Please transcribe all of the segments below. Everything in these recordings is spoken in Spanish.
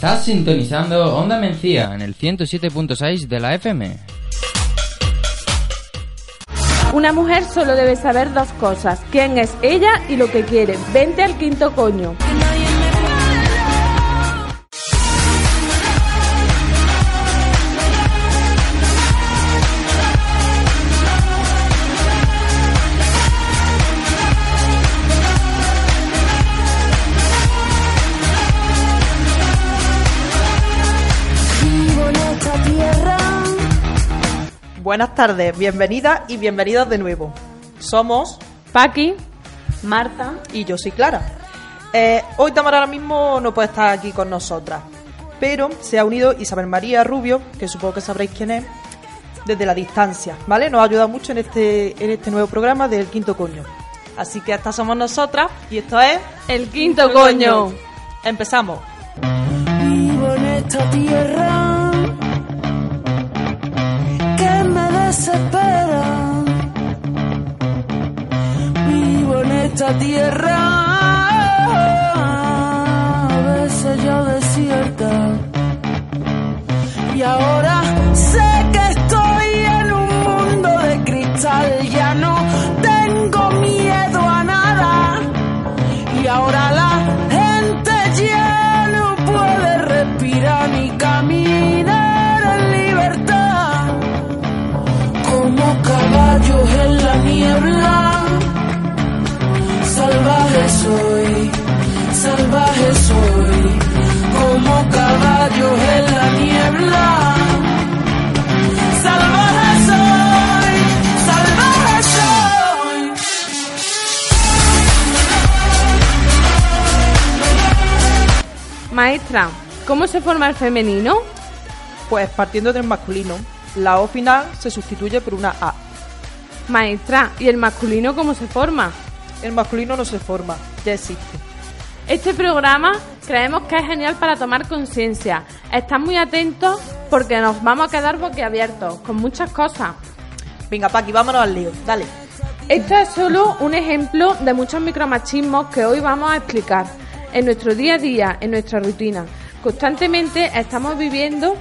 Estás sintonizando Onda Mencía en el 107.6 de la FM. Una mujer solo debe saber dos cosas, quién es ella y lo que quiere. Vente al quinto coño. Buenas tardes, bienvenidas y bienvenidos de nuevo. Somos Paqui, Marta y yo soy Clara. Eh, hoy Tamara ahora mismo no puede estar aquí con nosotras, pero se ha unido Isabel María Rubio, que supongo que sabréis quién es, desde la distancia, ¿vale? Nos ha ayudado mucho en este, en este nuevo programa del Quinto Coño. Así que estas somos nosotras y esto es El Quinto Coño. Empezamos. Vivo en esta tierra me desespera. Vivo en esta tierra a veces ya desierta. Y ahora soy. Como caballos en la niebla, salvaje soy, salvaje soy. Maestra, ¿cómo se forma el femenino? Pues partiendo del masculino, la O final se sustituye por una A. Maestra, ¿y el masculino cómo se forma? El masculino no se forma, ya existe. Este programa creemos que es genial para tomar conciencia. Estad muy atentos porque nos vamos a quedar boquiabiertos con muchas cosas. Venga, Paqui, vámonos al lío, dale. Esto es solo un ejemplo de muchos micromachismos que hoy vamos a explicar. En nuestro día a día, en nuestra rutina, constantemente estamos viviendo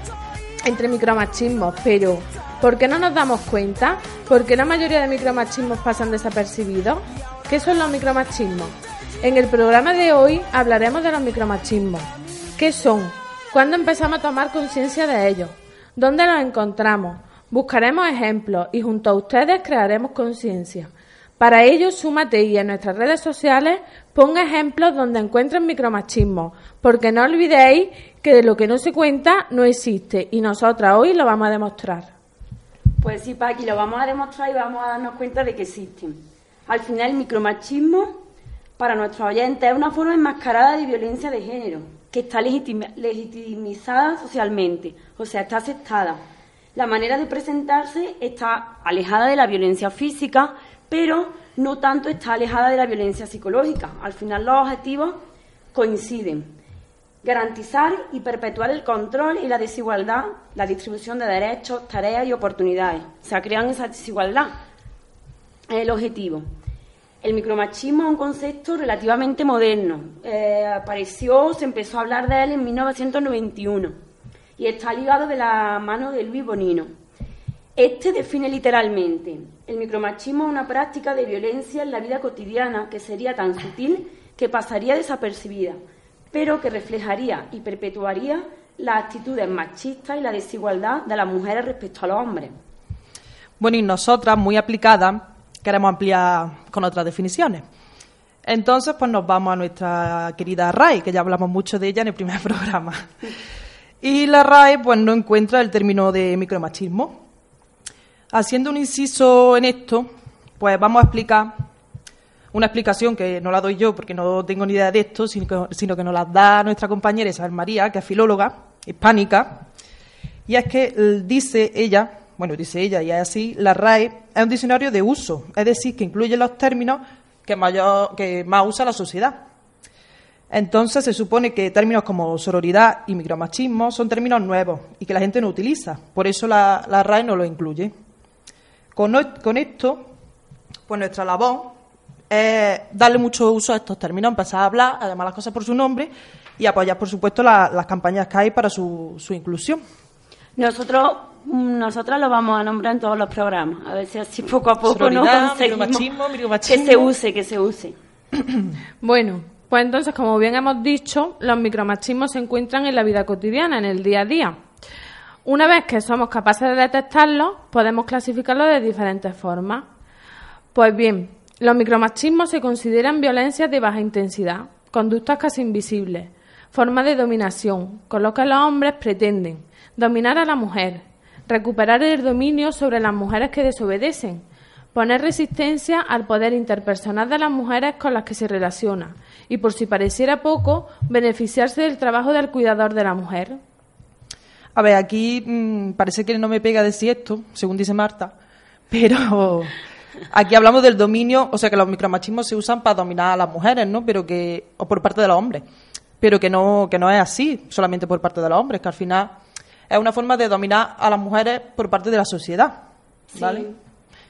entre micromachismos, pero ¿por qué no nos damos cuenta? ¿Por qué la mayoría de micromachismos pasan desapercibidos? ¿Qué son los micromachismos? En el programa de hoy hablaremos de los micromachismos. ¿Qué son? ¿Cuándo empezamos a tomar conciencia de ellos? ¿Dónde los encontramos? Buscaremos ejemplos y junto a ustedes crearemos conciencia. Para ello, súmate y en nuestras redes sociales ponga ejemplos donde encuentren micromachismo, porque no olvidéis que de lo que no se cuenta no existe y nosotras hoy lo vamos a demostrar. Pues sí, Paqui, lo vamos a demostrar y vamos a darnos cuenta de que existen. Al final, el micromachismo, para nuestros oyentes, es una forma enmascarada de violencia de género, que está legitimizada socialmente, o sea, está aceptada. La manera de presentarse está alejada de la violencia física, pero no tanto está alejada de la violencia psicológica. Al final, los objetivos coinciden garantizar y perpetuar el control y la desigualdad, la distribución de derechos, tareas y oportunidades. O sea, crean esa desigualdad. Es el objetivo. El micromachismo es un concepto relativamente moderno. Eh, apareció, se empezó a hablar de él en 1991 y está ligado de la mano de Luis Bonino. Este define literalmente, el micromachismo es una práctica de violencia en la vida cotidiana que sería tan sutil que pasaría desapercibida, pero que reflejaría y perpetuaría las actitudes machistas y la desigualdad de las mujeres respecto a los hombres. Bueno, y nosotras, muy aplicadas, queremos ampliar con otras definiciones. Entonces, pues nos vamos a nuestra querida RAE, que ya hablamos mucho de ella en el primer programa. Y la RAE, pues no encuentra el término de micromachismo. Haciendo un inciso en esto, pues vamos a explicar una explicación que no la doy yo porque no tengo ni idea de esto, sino que, sino que nos la da nuestra compañera Isabel María, que es filóloga hispánica, y es que dice ella, bueno, dice ella y es así, la RAE es un diccionario de uso, es decir, que incluye los términos que, mayor, que más usa la sociedad. Entonces se supone que términos como sororidad y micromachismo son términos nuevos y que la gente no utiliza, por eso la, la RAE no los incluye. Con, con esto, pues nuestra labor es darle mucho uso a estos términos, empezar a hablar, a llamar las cosas por su nombre y apoyar, por supuesto, la- las campañas que hay para su, su inclusión. Nosotros, nosotras lo vamos a nombrar en todos los programas. A ver si así poco a poco no Sororidad, conseguimos micromachismo, micromachismo. que se use, que se use. Bueno, pues entonces, como bien hemos dicho, los micromachismos se encuentran en la vida cotidiana, en el día a día. Una vez que somos capaces de detectarlos, podemos clasificarlos de diferentes formas. Pues bien, los micromachismos se consideran violencias de baja intensidad, conductas casi invisibles, formas de dominación, con lo que los hombres pretenden dominar a la mujer, recuperar el dominio sobre las mujeres que desobedecen, poner resistencia al poder interpersonal de las mujeres con las que se relaciona y, por si pareciera poco, beneficiarse del trabajo del cuidador de la mujer. A ver, aquí mm, parece que no me pega decir esto, según dice Marta, pero aquí hablamos del dominio, o sea que los micromachismos se usan para dominar a las mujeres, ¿no? Pero que, o por parte de los hombres, pero que no, que no es así, solamente por parte de los hombres, que al final es una forma de dominar a las mujeres por parte de la sociedad, ¿vale?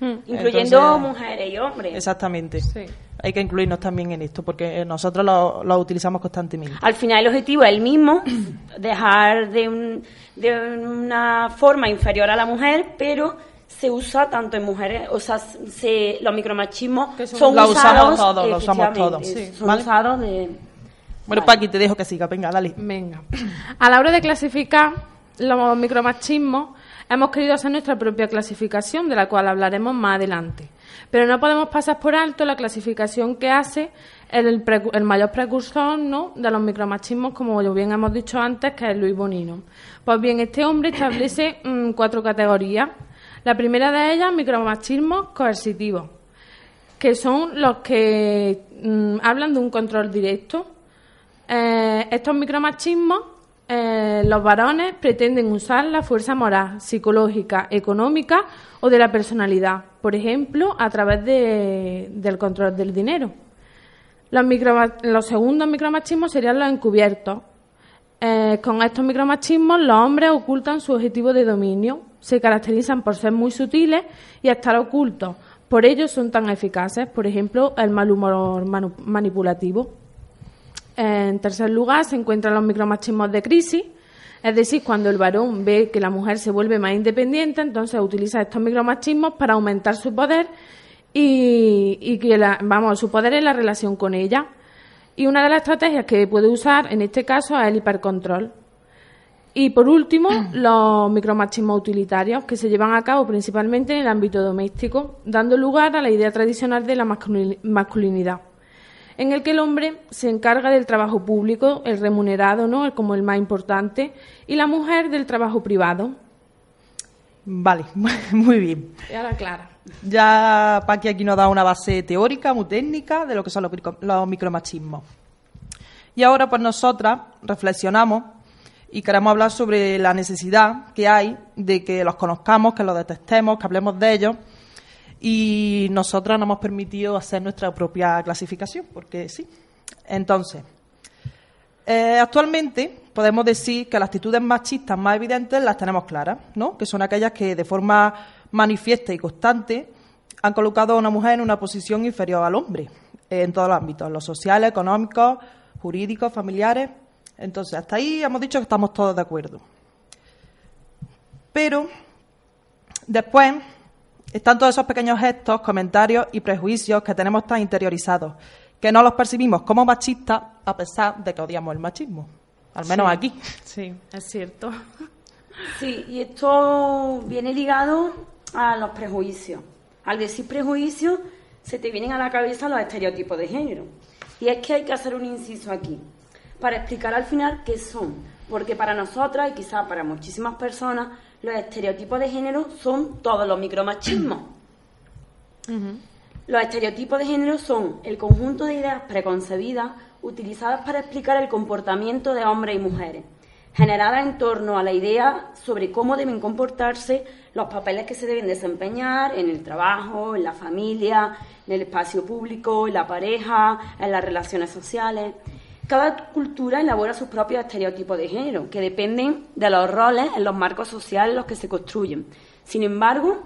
Incluyendo Entonces- mujeres y hombres. Exactamente. Sí. Hay que incluirnos también en esto, porque nosotros lo, lo utilizamos constantemente. Al final el objetivo es el mismo, dejar de, un- de una forma inferior a la mujer, pero se usa tanto en mujeres, o sea, se, los micromachismos Que son- son Lo usamos usados, todos, lo usamos todos. son ¿Vale? usados de... Bueno, Vale. Paqui, te dejo que siga, venga, dale. Venga. A la hora de clasificar los micromachismos, hemos querido hacer nuestra propia clasificación, de la cual hablaremos más adelante. Pero no podemos pasar por alto la clasificación que hace el, mayor precursor de los micromachismos, como bien hemos dicho antes, que es Luis Bonino. Pues bien, este hombre establece mm, cuatro categorías. La primera de ellas, micromachismos coercitivos que son los que mm, hablan de un control directo. Eh, estos micromachismos, eh, los varones pretenden usar la fuerza moral, psicológica, económica o de la personalidad, por ejemplo, a través de- del control del dinero. Los, microma- los segundos micromachismos serían los encubiertos. Eh, con estos micromachismos, los hombres ocultan su objetivo de dominio. Se caracterizan por ser muy sutiles y estar ocultos. Por ello son tan eficaces, por ejemplo, el mal humor manipulativo. En tercer lugar, se encuentran los micromachismos de crisis, es decir, cuando el varón ve que la mujer se vuelve más independiente, entonces utiliza estos micromachismos para aumentar su poder y, y que la- vamos, su poder en la relación con ella. Y una de las estrategias que puede usar en este caso es el hipercontrol. Y por último, los micromachismos utilitarios, que se llevan a cabo principalmente en el ámbito doméstico, dando lugar a la idea tradicional de la masculini- masculinidad, en el que el hombre se encarga del trabajo público, el remunerado, ¿no? El- como el más importante, y la mujer del trabajo privado. Vale, muy bien. Y ahora, Clara. Ya Paqui aquí nos da una base teórica, muy técnica, de lo que son los, los micromachismos. Y ahora, pues nosotras reflexionamos y queremos hablar sobre la necesidad que hay de que los conozcamos, que los detectemos, que hablemos de ellos. Y nosotras nos hemos permitido hacer nuestra propia clasificación, porque sí. Entonces, eh, actualmente podemos decir que las actitudes machistas más evidentes las tenemos claras, ¿no? Que son aquellas que de forma manifiesta y constante han colocado a una mujer en una posición inferior al hombre eh, en todos los ámbitos, los sociales, económicos, jurídicos, familiares. Entonces, hasta ahí hemos dicho que estamos todos de acuerdo. Pero después están todos esos pequeños gestos, comentarios y prejuicios que tenemos tan interiorizados, que no los percibimos como machistas a pesar de que odiamos el machismo. Al menos Sí. aquí. Sí, es cierto. Sí, y esto viene ligado a los prejuicios. Al decir prejuicios, se te vienen a la cabeza los estereotipos de género. Y es que hay que hacer un inciso aquí, para explicar al final qué son. Porque para nosotras, y quizás para muchísimas personas, los estereotipos de género son todos los micromachismos. Los estereotipos de género son el conjunto de ideas preconcebidas utilizadas para explicar el comportamiento de hombres y mujeres, generadas en torno a la idea sobre cómo deben comportarse los papeles que se deben desempeñar en el trabajo, en la familia, en el espacio público, en la pareja, en las relaciones sociales. Cada cultura elabora sus propios estereotipos de género, que dependen de los roles en los marcos sociales en los que se construyen. Sin embargo,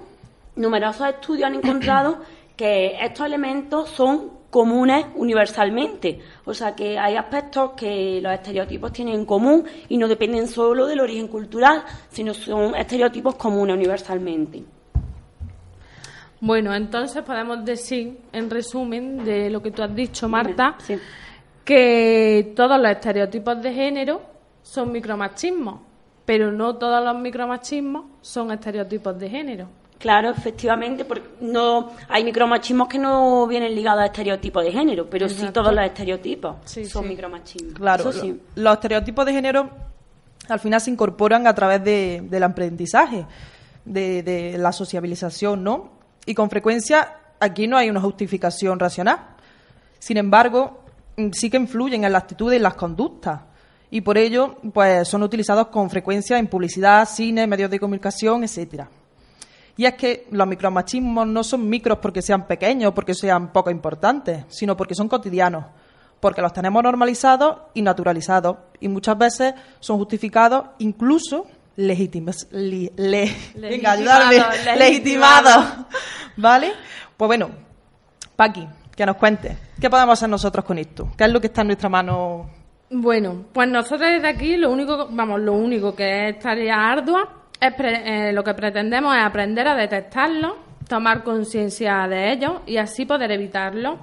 Numerosos estudios han encontrado que estos elementos son comunes universalmente. O sea que hay aspectos que los estereotipos tienen en común y no dependen solo del origen cultural, sino son estereotipos comunes universalmente. Bueno, entonces podemos decir, en resumen de lo que tú has dicho, Marta, Sí. Que todos los estereotipos de género son micromachismos, pero no todos los micromachismos son estereotipos de género. Claro, efectivamente, porque no hay micromachismos que no vienen ligados a estereotipos de género, pero sí todos los estereotipos Sí, son sí. micromachismos. Claro, Eso sí. lo- los estereotipos de género al final se incorporan a través de- del aprendizaje, de, de la sociabilización, ¿no? Y con frecuencia aquí no hay una justificación racional. Sin embargo, sí que influyen en la actitud y en las conductas. Y por ello, pues son utilizados con frecuencia en publicidad, cine, medios de comunicación, etcétera. Y es que los micromachismos no son micros porque sean pequeños, porque sean poco importantes, sino porque son cotidianos, porque los tenemos normalizados y naturalizados, y muchas veces son justificados, incluso le- legitimados. ¿Vale? Pues bueno, Paqui, que nos cuente, ¿qué podemos hacer nosotros con esto? ¿Qué es lo que está en nuestra mano? Bueno, pues nosotros desde aquí lo único, vamos, lo único que es tarea ardua es pre- eh, lo que pretendemos es aprender a detectarlo, tomar conciencia de ellos y así poder evitarlo.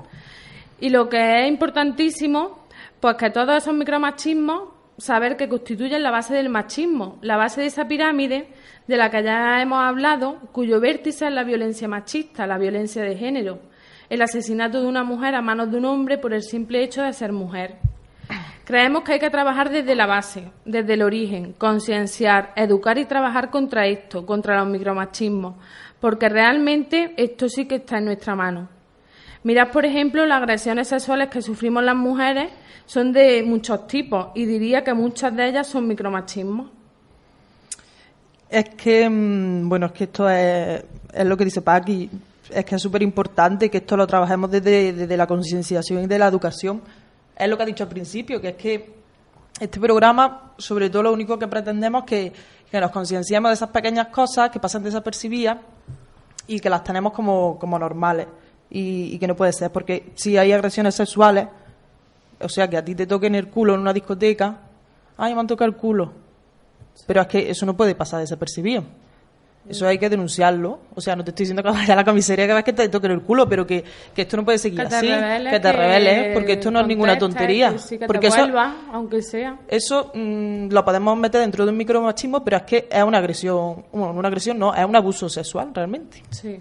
Y lo que es importantísimo, pues que todos esos micromachismos, saber que constituyen la base del machismo, la base de esa pirámide de la que ya hemos hablado, cuyo vértice es la violencia machista, la violencia de género, el asesinato de una mujer a manos de un hombre por el simple hecho de ser mujer. Creemos que hay que trabajar desde la base, desde el origen, concienciar, educar y trabajar contra esto, contra los micromachismos, porque realmente esto sí que está en nuestra mano. Mirad, por ejemplo, las agresiones sexuales que sufrimos las mujeres son de muchos tipos y diría que muchas de ellas son micromachismos. Es que, mm, bueno, es que esto es, es lo que dice Paqui, es que es súper importante que esto lo trabajemos desde, desde la concienciación y de la educación. Es lo que ha dicho al principio, que es que este programa, sobre todo lo único que pretendemos es que, que nos concienciemos de esas pequeñas cosas que pasan desapercibidas y que las tenemos como, como normales y, y que no puede ser, porque si hay agresiones sexuales, o sea, que a ti te toquen el culo en una discoteca, ay, me han tocado el culo, pero es que eso no puede pasar desapercibido. Eso hay que denunciarlo. O sea, no te estoy diciendo que vayas a la comisaría cada vez que te toquen el culo, pero que, que esto no puede seguir Que te así. rebeles, que te rebeles, porque esto no es ninguna tontería. que sí, que te porque eso, vuelvas, aunque sea. eso mm, lo podemos meter dentro de un micromachismo, pero es que es una agresión. Bueno, una agresión no, es un abuso sexual, realmente. Sí.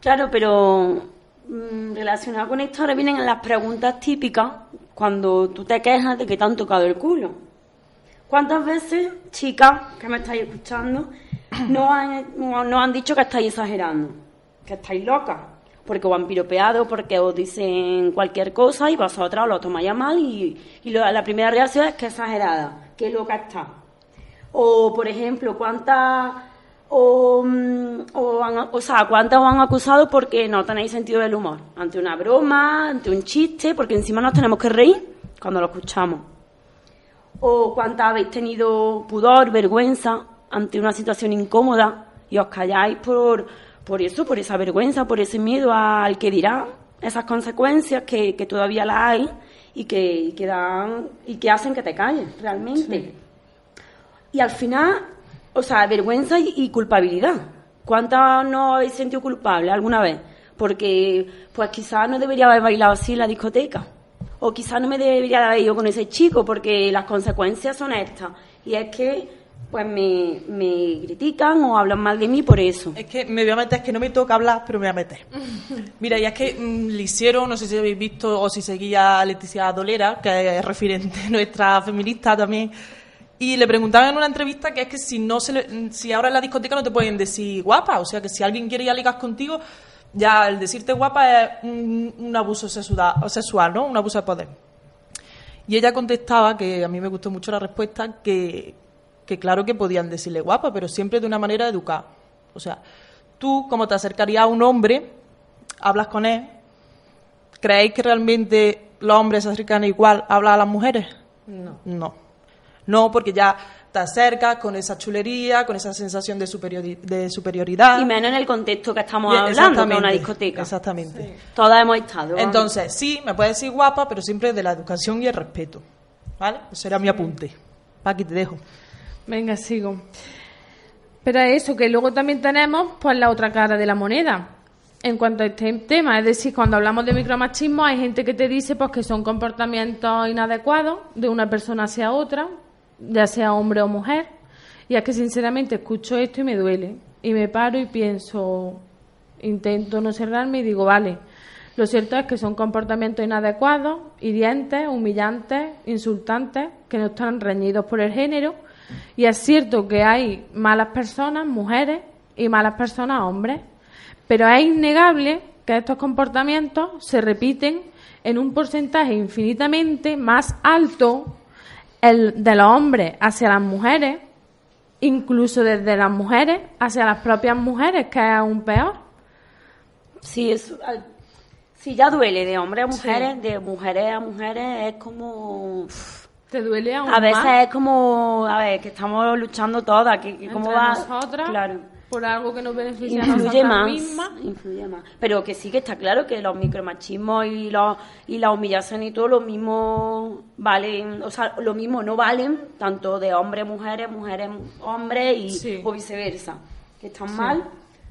Claro, pero mm, relacionado con esto ahora vienen las preguntas típicas cuando tú te quejas de que te han tocado el culo. ¿Cuántas veces, chicas que me estáis escuchando, no han, no, han dicho que estáis exagerando? Que estáis locas. Porque os han piropeado, porque os dicen cualquier cosa y vosotras lo tomáis a mal y, y la primera reacción es que exagerada, que loca está. O, por ejemplo, cuántas o, mm, o, han- o sea, cuántas os han acusado porque no tenéis sentido del humor. Ante una broma, ante un chiste, porque encima nos tenemos que reír cuando lo escuchamos. O cuántas habéis tenido pudor, vergüenza ante una situación incómoda y os calláis por, por eso, por esa vergüenza, por ese miedo al que dirá, esas consecuencias que, que todavía las hay y que, y que dan y que hacen que te calles realmente. Y al final, o sea, vergüenza y, y culpabilidad. ¿Cuántas no habéis sentido culpable alguna vez? Porque, pues quizás no debería haber bailado así en la discoteca. O quizás no me debería de haber ido con ese chico porque las consecuencias son estas. Y es que, pues me, me critican o hablan mal de mí por eso. Es que me voy a meter, es que no me toca hablar, pero me voy a meter. Mira, y es que mm, le hicieron, no sé si habéis visto o si seguía a Leticia Dolera, que es referente nuestra feminista también, y le preguntaban en una entrevista que es que si no se le- si ahora en la discoteca no te pueden decir guapa, o sea que si alguien quiere ir a ligar contigo, ya el decirte guapa es un, un abuso sexual, sexual, ¿no? Un abuso de poder. Y ella contestaba, que a mí me gustó mucho la respuesta, que, que claro que podían decirle guapa, pero siempre de una manera educada. O sea, tú, como te acercarías a un hombre, hablas con él, ¿creéis que realmente los hombres se acercan igual a hablar a las mujeres? No. No. No, porque ya te acercas con esa chulería, con esa sensación de, superiori- de superioridad. Y menos en el contexto que estamos Y- hablando, que es una discoteca. Exactamente. Todas hemos estado. Entonces, sí, me puedes decir guapa, pero siempre de la educación y el respeto. ¿Vale? Ese era mi apunte. Paqui, te dejo. Venga, sigo. Pero es eso, que luego también tenemos pues la otra cara de la moneda. En cuanto a este tema, es decir, cuando hablamos de micromachismo, hay gente que te dice pues que son comportamientos inadecuados de una persona hacia otra, ya sea hombre o mujer. Y es que sinceramente escucho esto y me duele. Y me paro y pienso, intento no cerrarme y digo, vale. Lo cierto es que son comportamientos inadecuados, hirientes, humillantes, insultantes, que no están reñidos por el género. Y es cierto que hay malas personas, mujeres, y malas personas, hombres. Pero es innegable que estos comportamientos se repiten en un porcentaje infinitamente más alto el de los hombres hacia las mujeres, incluso desde las mujeres hacia las propias mujeres, que es aún peor. Sí, al- sí, ya duele de hombres a mujeres, de mujeres a mujeres, es como... ¿Te duele aún A veces más es como, a ver, que estamos luchando todas, que, que cómo va... nosotras Claro. por algo que nos beneficia a Influye nosotras más, mismas? influye más. Pero que sí que está claro que los micromachismos y, los, y la humillación y todo lo mismo valen, o sea, lo mismo no valen, tanto de hombres, mujeres, mujeres, hombres y Sí. o viceversa. Que están mal,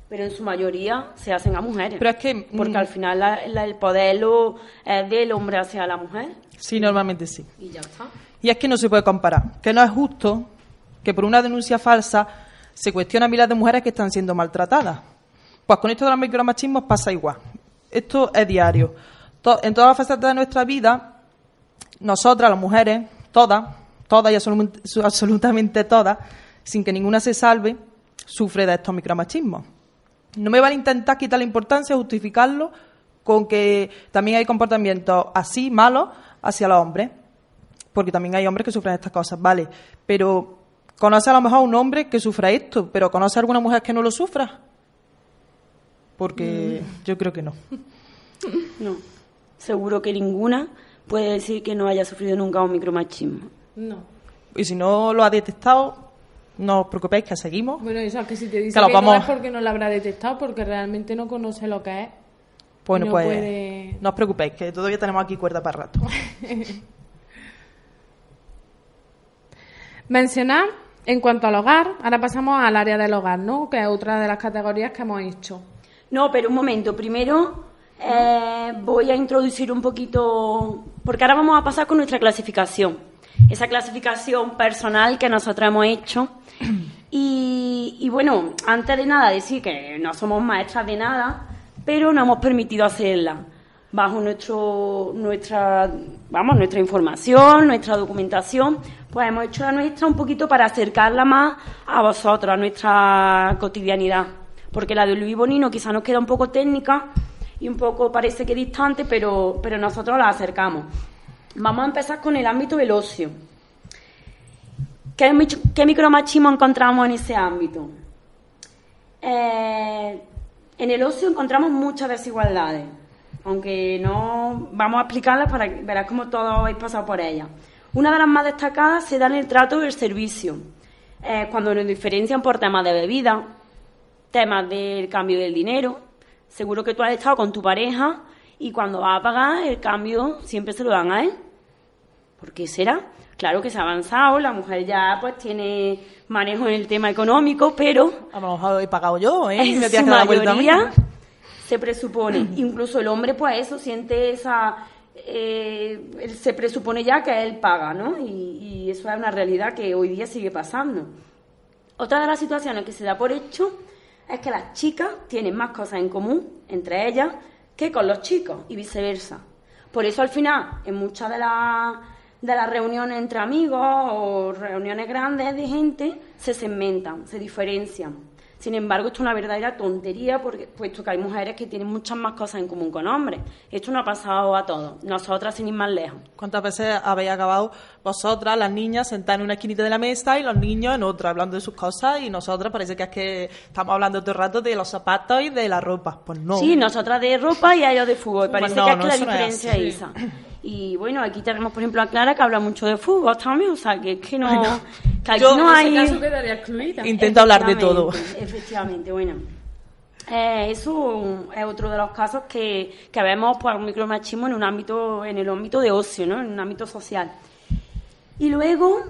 pero en su mayoría se hacen a mujeres. Pero es que, Porque mm, al final la- la- el poder lo, es del hombre hacia la mujer Sí, normalmente sí. y ya está. Y es que no se puede comparar. Que no es justo que por una denuncia falsa se cuestiona a miles de mujeres que están siendo maltratadas. Pues con esto de los micromachismos pasa igual. Esto es diario. En todas las facetas de nuestra vida, nosotras, las mujeres, todas, todas y absolutamente, todas, sin que ninguna se salve, sufre de estos micromachismos. No me vale intentar quitar la importancia, justificarlo con que también hay comportamientos así malos hacia los hombres, porque también hay hombres que sufren estas cosas, vale, pero conoce a lo mejor a un hombre que sufra esto, pero conoce a alguna mujer que no lo sufra, porque yo creo que no. No, seguro que ninguna puede decir que no haya sufrido nunca un micromachismo. No. Y si no lo ha detectado, no os preocupéis que seguimos. Bueno, eso es que si te dice Que lo que no es porque no lo habrá detectado, porque realmente no conoce lo que es. Bueno, no pues puede- no os preocupéis, que todavía tenemos aquí cuerda para rato. Mencionar, en cuanto al hogar, ahora pasamos al área del hogar, ¿no? Que es otra de las categorías que hemos hecho. No, pero un momento, primero eh, voy a introducir un poquito, porque ahora vamos a pasar con nuestra clasificación, esa clasificación personal que nosotros hemos hecho. Y, y bueno, antes de nada decir que no somos maestras de nada, pero no hemos permitido hacerla bajo nuestro, nuestra, vamos, nuestra información, nuestra documentación, pues hemos hecho la nuestra un poquito para acercarla más a vosotros, a nuestra cotidianidad. Porque la de Luis Bonino quizá nos queda un poco técnica y un poco parece que distante, pero, pero nosotros la acercamos. Vamos a empezar con el ámbito del ocio. ¿Qué, qué micromachismo encontramos en ese ámbito? Eh, en el ocio encontramos muchas desigualdades, aunque no vamos a explicarlas para que verás cómo todos habéis pasado por ellas. Una de las más destacadas se da en el trato del servicio, eh, cuando nos diferencian por temas de bebida, temas del cambio del dinero. Seguro que tú has estado con tu pareja y cuando vas a pagar el cambio siempre se lo dan a él. ¿Por qué será? Claro que se ha avanzado, la mujer ya pues tiene manejo en el tema económico, pero A lo mejor he pagado yo, ¿eh? En me su mayoría se presupone, incluso el hombre pues eso siente esa, eh, él se presupone ya que él paga, ¿no? Y, y eso es una realidad que hoy día sigue pasando. Otra de las situaciones que se da por hecho es que las chicas tienen más cosas en común entre ellas que con los chicos y viceversa. Por eso al final, en muchas de las de las reuniones entre amigos o reuniones grandes de gente, se segmentan, se diferencian. Sin embargo, esto es una verdadera tontería, porque, puesto que hay mujeres que tienen muchas más cosas en común con hombres. Esto no ha pasado a todos, nosotras sin ir más lejos. ¿Cuántas veces habéis acabado vosotras, las niñas, sentadas en una esquinita de la mesa y los niños en otra, hablando de sus cosas y nosotras parece que es que estamos hablando todo el rato de los zapatos y de la ropa? Pues no. Sí, nosotras de ropa y ellos de fútbol. Parece Pues no, que es no, que la diferencia es esa. Y bueno, aquí tenemos, por ejemplo, a Clara que habla mucho de fútbol también, o sea, que es que no, que aquí Yo, no en hay... Ese caso quedaría excluida. Intento hablar de todo. Efectivamente, bueno. Eh, eso es otro de los casos que, que vemos pues, un micromachismo en un ámbito, en el ámbito de ocio, ¿no? En un ámbito social. Y luego,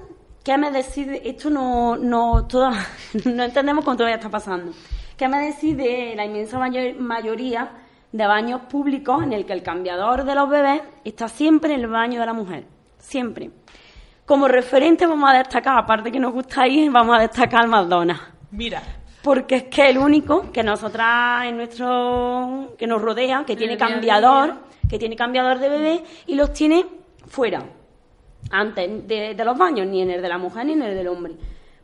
¿qué me decís? de- Esto no, no, toda- no entendemos cómo todavía está pasando. ¿Qué me decís de la inmensa mayor- mayoría de baños públicos en el que el cambiador de los bebés está siempre en el baño de la mujer? Siempre. Como referente vamos a destacar, aparte que nos gusta ir, vamos a destacar McDonald's Mira, porque es que el único que nosotras en nuestro que nos rodea que tiene cambiador que tiene cambiador de bebé y los tiene fuera antes de, de los baños ni en el de la mujer ni en el del hombre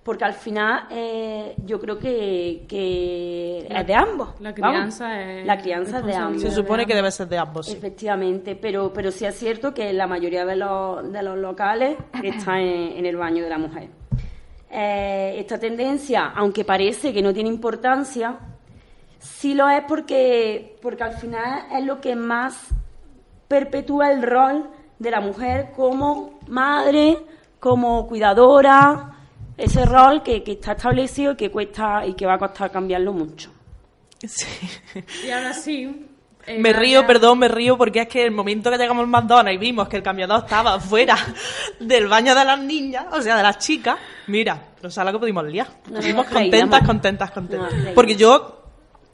porque al final eh, yo creo que, que La- es de ambos la vamos. crianza es la crianza es de ambos se supone que debe ser de ambos. sí. Efectivamente, pero, pero sí es cierto que la mayoría de los, de los locales está en, en el baño de la mujer. Eh, esta tendencia, aunque parece que no tiene importancia, sí lo es porque, porque al final es lo que más perpetúa el rol de la mujer como madre, como cuidadora, ese rol que, que está establecido y que cuesta y que va a costar cambiarlo mucho. Sí. Y ahora sí. en Me río, perdón, me río porque es que el momento que llegamos al McDonald's y vimos que el cambiador estaba fuera del baño de las niñas, o sea, de las chicas, mira, no sabes lo que pudimos liar. Nos Estuvimos contentas, contentas, contentas. Porque yo,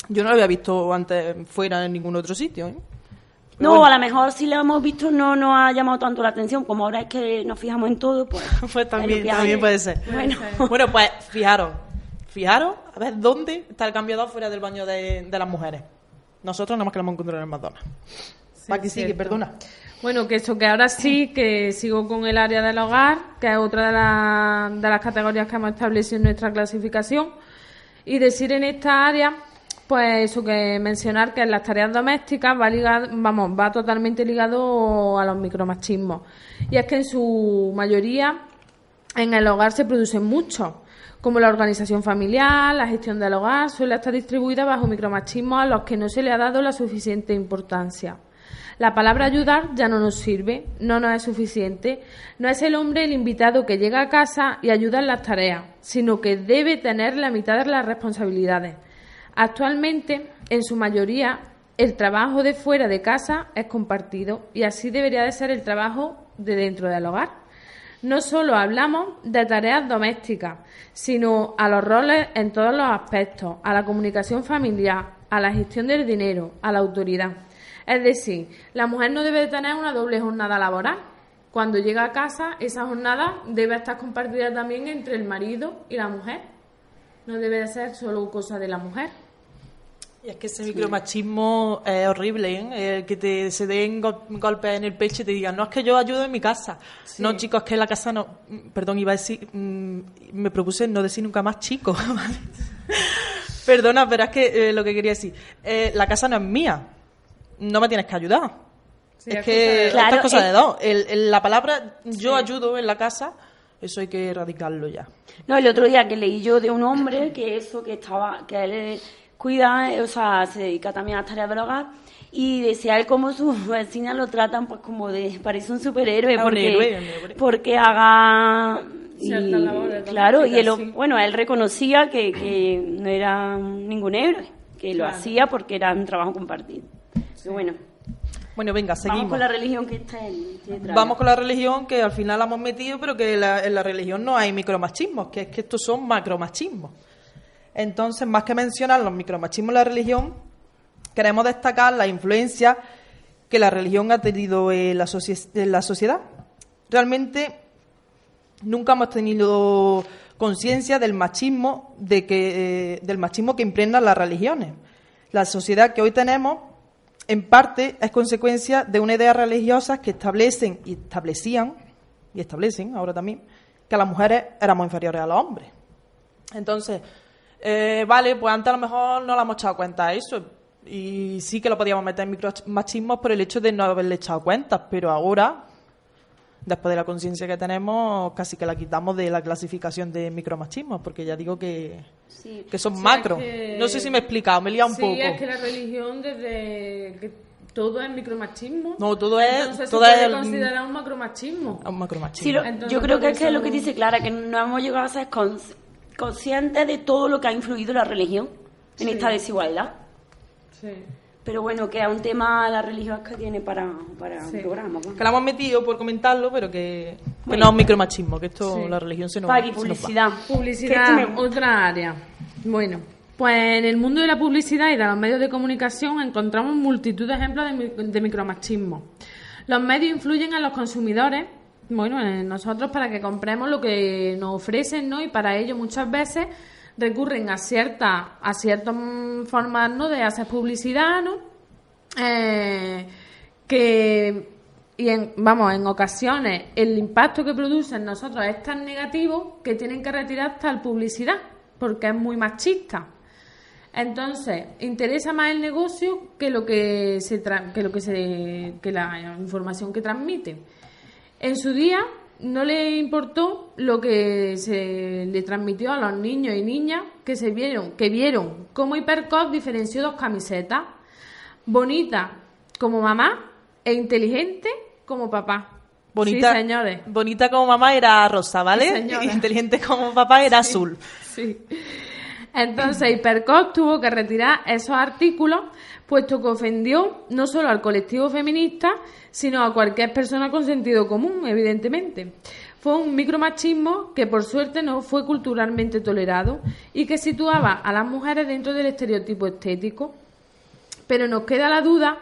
yo no lo había visto antes fuera en ningún otro sitio. ¿eh? No, bueno, a lo mejor si lo hemos visto no nos ha llamado tanto la atención, como ahora es que nos fijamos en todo, pues... Pues también, puede ser. Bueno, Bueno, pues fijaros, fijaros, a ver dónde está el cambiador fuera del baño de, de las mujeres. Nosotros nada más que lo hemos encontrado en el McDonald's. Paqui, sigue, cierto. perdona. Bueno, que eso, que ahora sí, que sigo con el área del hogar, que es otra de, la- de las categorías que hemos establecido en nuestra clasificación. Y decir en esta área, pues eso que mencionar que en las tareas domésticas va ligado, vamos, va totalmente ligado a los micromachismos. Y es que en su mayoría en el hogar se producen muchos, como la organización familiar, la gestión del hogar, suele estar distribuida bajo micromachismos a los que no se le ha dado la suficiente importancia. La palabra ayudar ya no nos sirve, no nos es suficiente. No es el hombre el invitado que llega a casa y ayuda en las tareas, sino que debe tener la mitad de las responsabilidades. Actualmente, en su mayoría, el trabajo de fuera de casa es compartido y así debería de ser el trabajo de dentro del hogar. No solo hablamos de tareas domésticas, sino a los roles en todos los aspectos, a la comunicación familiar, a la gestión del dinero, a la autoridad. Es decir, la mujer no debe de tener una doble jornada laboral. Cuando llega a casa, esa jornada debe estar compartida también entre el marido y la mujer. No debe de ser solo cosa de la mujer. Y es que ese micromachismo es horrible, ¿eh? El que te se den gol- golpes en el pecho y te digan, no, es que yo ayudo en mi casa. No, chicos, es que en la casa no. Mm, Perdón, iba a decir. mm, me propuse no decir nunca más chico. Perdona, pero es que eh, lo que quería decir. eh, la casa no es mía. No me tienes que ayudar. Sí, es es que cosa de- esta es Claro, de dos. El- el- la palabra yo ayudo en la casa, eso hay que erradicarlo ya. No, el otro día que leí yo de un hombre que eso, que estaba, que él eh, cuida, o sea, se dedica también a las tareas del hogar, y decía él cómo sus vecinas lo tratan pues como de, parece un superhéroe, Ah, un porque, héroe, un héroe. porque haga... y- claro, y él, sí. bueno, él reconocía que, que no era ningún héroe, que lo hacía porque era un trabajo compartido. Bueno, Bueno, venga, seguimos. vamos con la religión que está en detrás. Vamos con la religión, que al final la hemos metido, pero que la- en la religión no hay micromachismos, que es que estos son macromachismos. Entonces, más que mencionar los micromachismos en la religión, queremos destacar la influencia que la religión ha tenido en la, sociedad. Realmente, nunca hemos tenido conciencia del machismo, de que, eh, del machismo que impregnan las religiones. La sociedad que hoy tenemos en parte es consecuencia de una idea religiosas que establecen y establecían y establecen ahora también que las mujeres éramos inferiores a los hombres. Entonces, Eh, vale, pues antes a lo mejor no le hemos echado cuenta a eso. Y sí que lo podíamos meter en micromachismos por el hecho de no haberle echado cuenta. Pero ahora, después de la conciencia que tenemos, casi que la quitamos de la clasificación de micromachismos. Porque ya digo que, Sí. que son Sí, macros. es que- No sé si me he explicado, me he liado un sí, poco. es que la religión desde que todo es micromachismo. No, todo es- Entonces todo se es puede el- considerar un macromachismo. Un macromachismo. Sí, lo- Entonces, yo creo que es que es lo que dice Clara, que no hemos llegado a ser cons- conscientes de todo lo que ha influido la religión en Sí. esta desigualdad. Sí. Pero bueno, que es un tema la religión que tiene para, para Sí. un programa. pues. Que la hemos metido por comentarlo, pero que, que Bueno. no es un micromachismo, que esto, Sí. la religión se nos, Paqui, se nos va. publicidad. Publicidad, este otra área. Bueno, pues en el mundo de la publicidad y de los medios de comunicación encontramos multitud de ejemplos de, de micromachismo. Los medios influyen en los consumidores, bueno, en nosotros para que compremos lo que nos ofrecen, ¿no? Y para ello muchas veces recurren a ciertas a ciertas formas, ¿no? De hacer publicidad, ¿no? Eh, que y en, vamos, en ocasiones el impacto que produce en nosotros es tan negativo que tienen que retirar tal publicidad porque es muy machista. Entonces, interesa más el negocio que lo que se tra- que lo que se que la información que transmite. En su día no le importó lo que se le transmitió a los niños y niñas que se vieron que vieron cómo Hipercop diferenció dos camisetas bonita como mamá e inteligente como papá. Bonita, Sí, señores. bonita como mamá era rosa, ¿vale? Sí. Inteligente como papá era azul. Sí. Entonces, Hipercop tuvo que retirar esos artículos, puesto que ofendió no solo al colectivo feminista, sino a cualquier persona con sentido común, evidentemente. Fue un micromachismo que, por suerte, no fue culturalmente tolerado y que situaba a las mujeres dentro del estereotipo estético. Pero nos queda la duda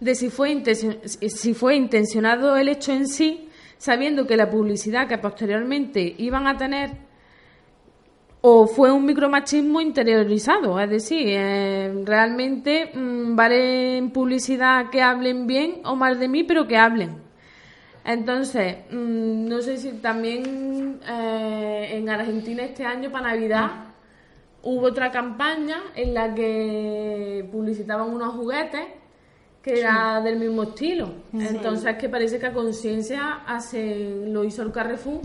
de si fue, si fue intencionado el hecho en sí, sabiendo que la publicidad que posteriormente iban a tener o fue un micromachismo interiorizado, es decir, eh, realmente mm, vale en publicidad que hablen bien o mal de mí, pero que hablen. Entonces, mm, no sé si también eh, en Argentina este año para Navidad hubo otra campaña en la que publicitaban unos juguetes que era del mismo estilo. Entonces, que parece que a conciencia hace, lo hizo el Carrefour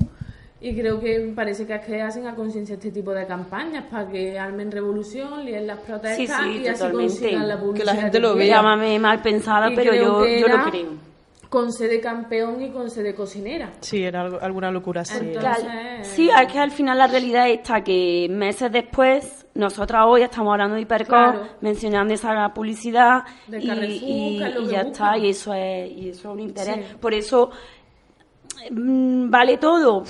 y creo que parece que es que hacen a conciencia este tipo de campañas para que armen revolución, líen las protestas Sí, sí, y así consigan la Que publicidad. la gente lo vea. Llámame mal pensada, Y pero yo, que yo lo creo. Con sede campeón y con sede cocinera. Sí, era algo- alguna locura así. Entonces- Que sí, es que al final la realidad está que meses después, nosotras hoy estamos hablando de Hipercop, Claro. mencionando esa publicidad De y, Carrefour, y- que es lo y que ya está, y eso es, y eso es un interés. Sí. Por eso, mm, vale todo.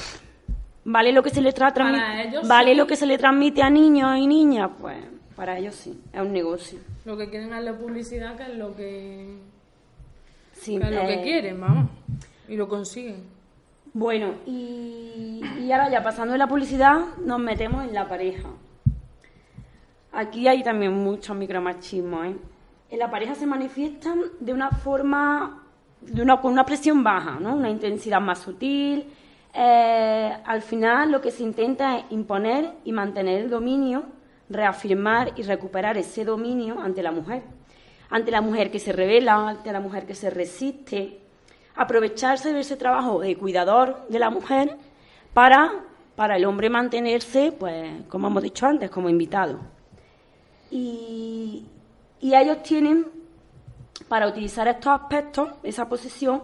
Vale lo que se le transmite, vale sí. lo que se le transmite a niños y niñas, pues para ellos sí, es un negocio. Lo que quieren es la publicidad, que es lo que, Sí, que, es lo eh, que quieren, vamos. Y lo consiguen. Bueno, y, y ahora ya pasando de la publicidad, nos metemos en la pareja. Aquí hay también mucho micromachismo, ¿eh? En la pareja se manifiestan de una forma, de una, con una presión baja, ¿no? Una intensidad más sutil. Eh, al final lo que se intenta es imponer y mantener el dominio, reafirmar y recuperar ese dominio ante la mujer. Ante la mujer que se revela, ante la mujer que se resiste, aprovecharse de ese trabajo de cuidador de la mujer para, para el hombre mantenerse, pues, como hemos dicho antes, como invitado. Y, y ellos tienen, para utilizar estos aspectos, esa posición,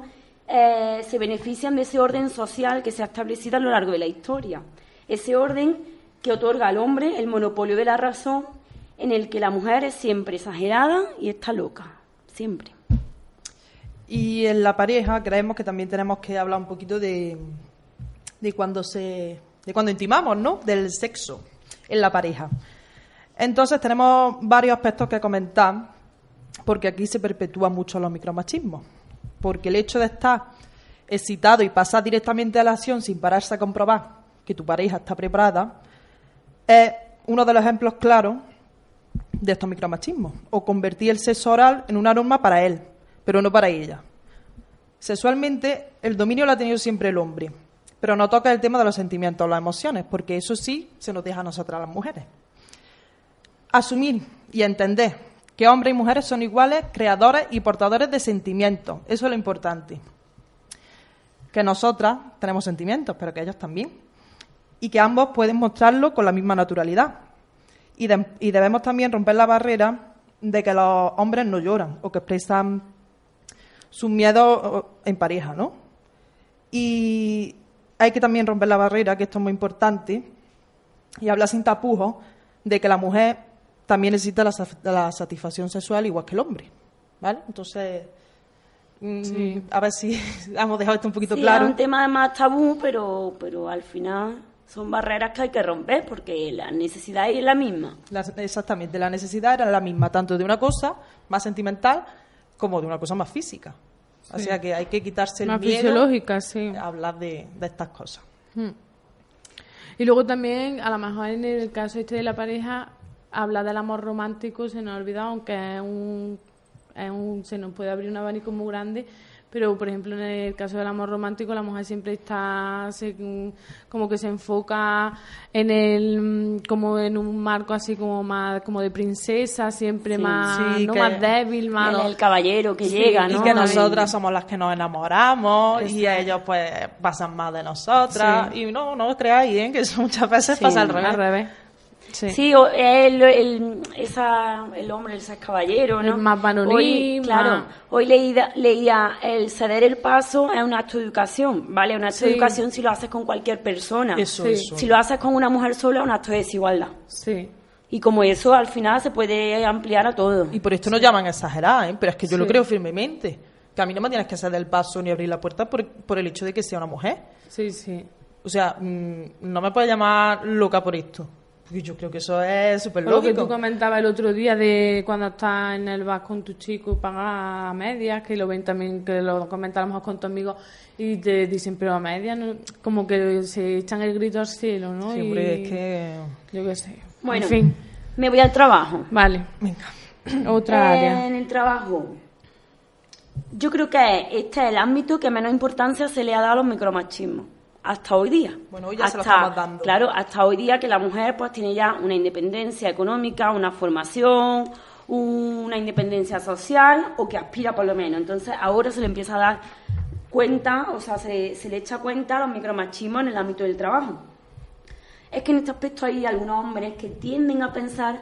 eh, se benefician de ese orden social que se ha establecido a lo largo de la historia. Ese orden que otorga al hombre el monopolio de la razón, en el que la mujer es siempre exagerada y está loca. Siempre. Y en la pareja creemos que también tenemos que hablar un poquito de, de cuando se de cuando intimamos, ¿no? Del sexo en la pareja. Entonces tenemos varios aspectos que comentar porque aquí se perpetúan mucho los micromachismos. Porque el hecho de estar excitado y pasar directamente a la acción sin pararse a comprobar que tu pareja está preparada es uno de los ejemplos claros de estos micromachismos. O convertir el sexo oral en una norma para él, pero no para ella. Sexualmente, el dominio lo ha tenido siempre el hombre, pero no toca el tema de los sentimientos o las emociones, porque eso sí se nos deja a nosotras las mujeres. asumir y entender que hombres y mujeres son iguales, creadores y portadores de sentimientos. Eso es lo importante. Que nosotras tenemos sentimientos, pero que ellos también. Y que ambos pueden mostrarlo con la misma naturalidad. Y, y debemos también romper la barrera de que los hombres no lloran o que expresan sus miedos en pareja, ¿no? Y hay que también romper la barrera, que esto es muy importante, y hablar sin tapujos de que la mujer también necesita la, sa- la satisfacción sexual igual que el hombre, ¿vale? Entonces, mm, a ver si hemos dejado esto un poquito Sí, claro. es un tema más tabú, pero, pero al final son barreras que hay que romper porque la necesidad es la misma. La- exactamente, la necesidad era la misma, tanto de una cosa más sentimental como de una cosa más física. O sea que hay que quitarse el Más miedo fisiológica, sí. a hablar de, de estas cosas. Y luego también, a lo mejor en el caso este de la pareja, hablar del amor romántico se nos ha olvidado, aunque es un, es un- se nos puede abrir un abanico muy grande. Pero, por ejemplo, en el caso del amor romántico, la mujer siempre está se- como que se enfoca en el como en un marco así como más como de princesa, siempre más Sí, no más débil, más El, caballero que Sí, llega, Y ¿no? que nosotras somos las que nos enamoramos y Exacto. ellos pues pasan más de nosotras. Y no, no creáis, ¿eh? que eso muchas veces pasa al revés. al revés. Sí. Sí, o- el, el, esa, el hombre, ese caballero, ¿no? El más varonil, Hoy, claro, más- hoy leía, leía el ceder el paso es un acto de educación, ¿vale? Un acto de educación si lo haces con cualquier persona. Eso, Sí. eso. Si lo haces con una mujer sola, es un acto de desigualdad. Sí. Y como eso, al final se puede ampliar a todo. Y por esto nos llaman exageradas, ¿eh? pero es que yo lo creo firmemente. Que a mí no me tienes que hacer del paso ni abrir la puerta por, por el hecho de que sea una mujer. Sí, sí. O sea, mm, no me puedes llamar loca por esto. Porque yo creo que eso es súper Lo que tú lógico. comentabas el otro día de cuando estás en el bar con tu chico y pagas a medias, que lo ven también, que lo comentamos con tus amigos y te dicen, pero a medias, ¿no? como que se echan el grito al cielo, ¿no? Siempre Y es que... Yo qué sé. Bueno, En fin, me voy al trabajo. vale. Venga. Otra área. En el trabajo, yo creo que este es el ámbito que menos importancia se le ha dado a los micromachismos. Hasta hoy día. Bueno, hoy ya se lo Hasta- estamos dando. Claro, hasta hoy día que la mujer pues tiene ya una independencia económica, una formación, una independencia social o que aspira por lo menos. Entonces ahora se le empieza a dar cuenta, o sea, se, se le echa cuenta a los micromachismos en el ámbito del trabajo. Es que en este aspecto hay algunos hombres que tienden a pensar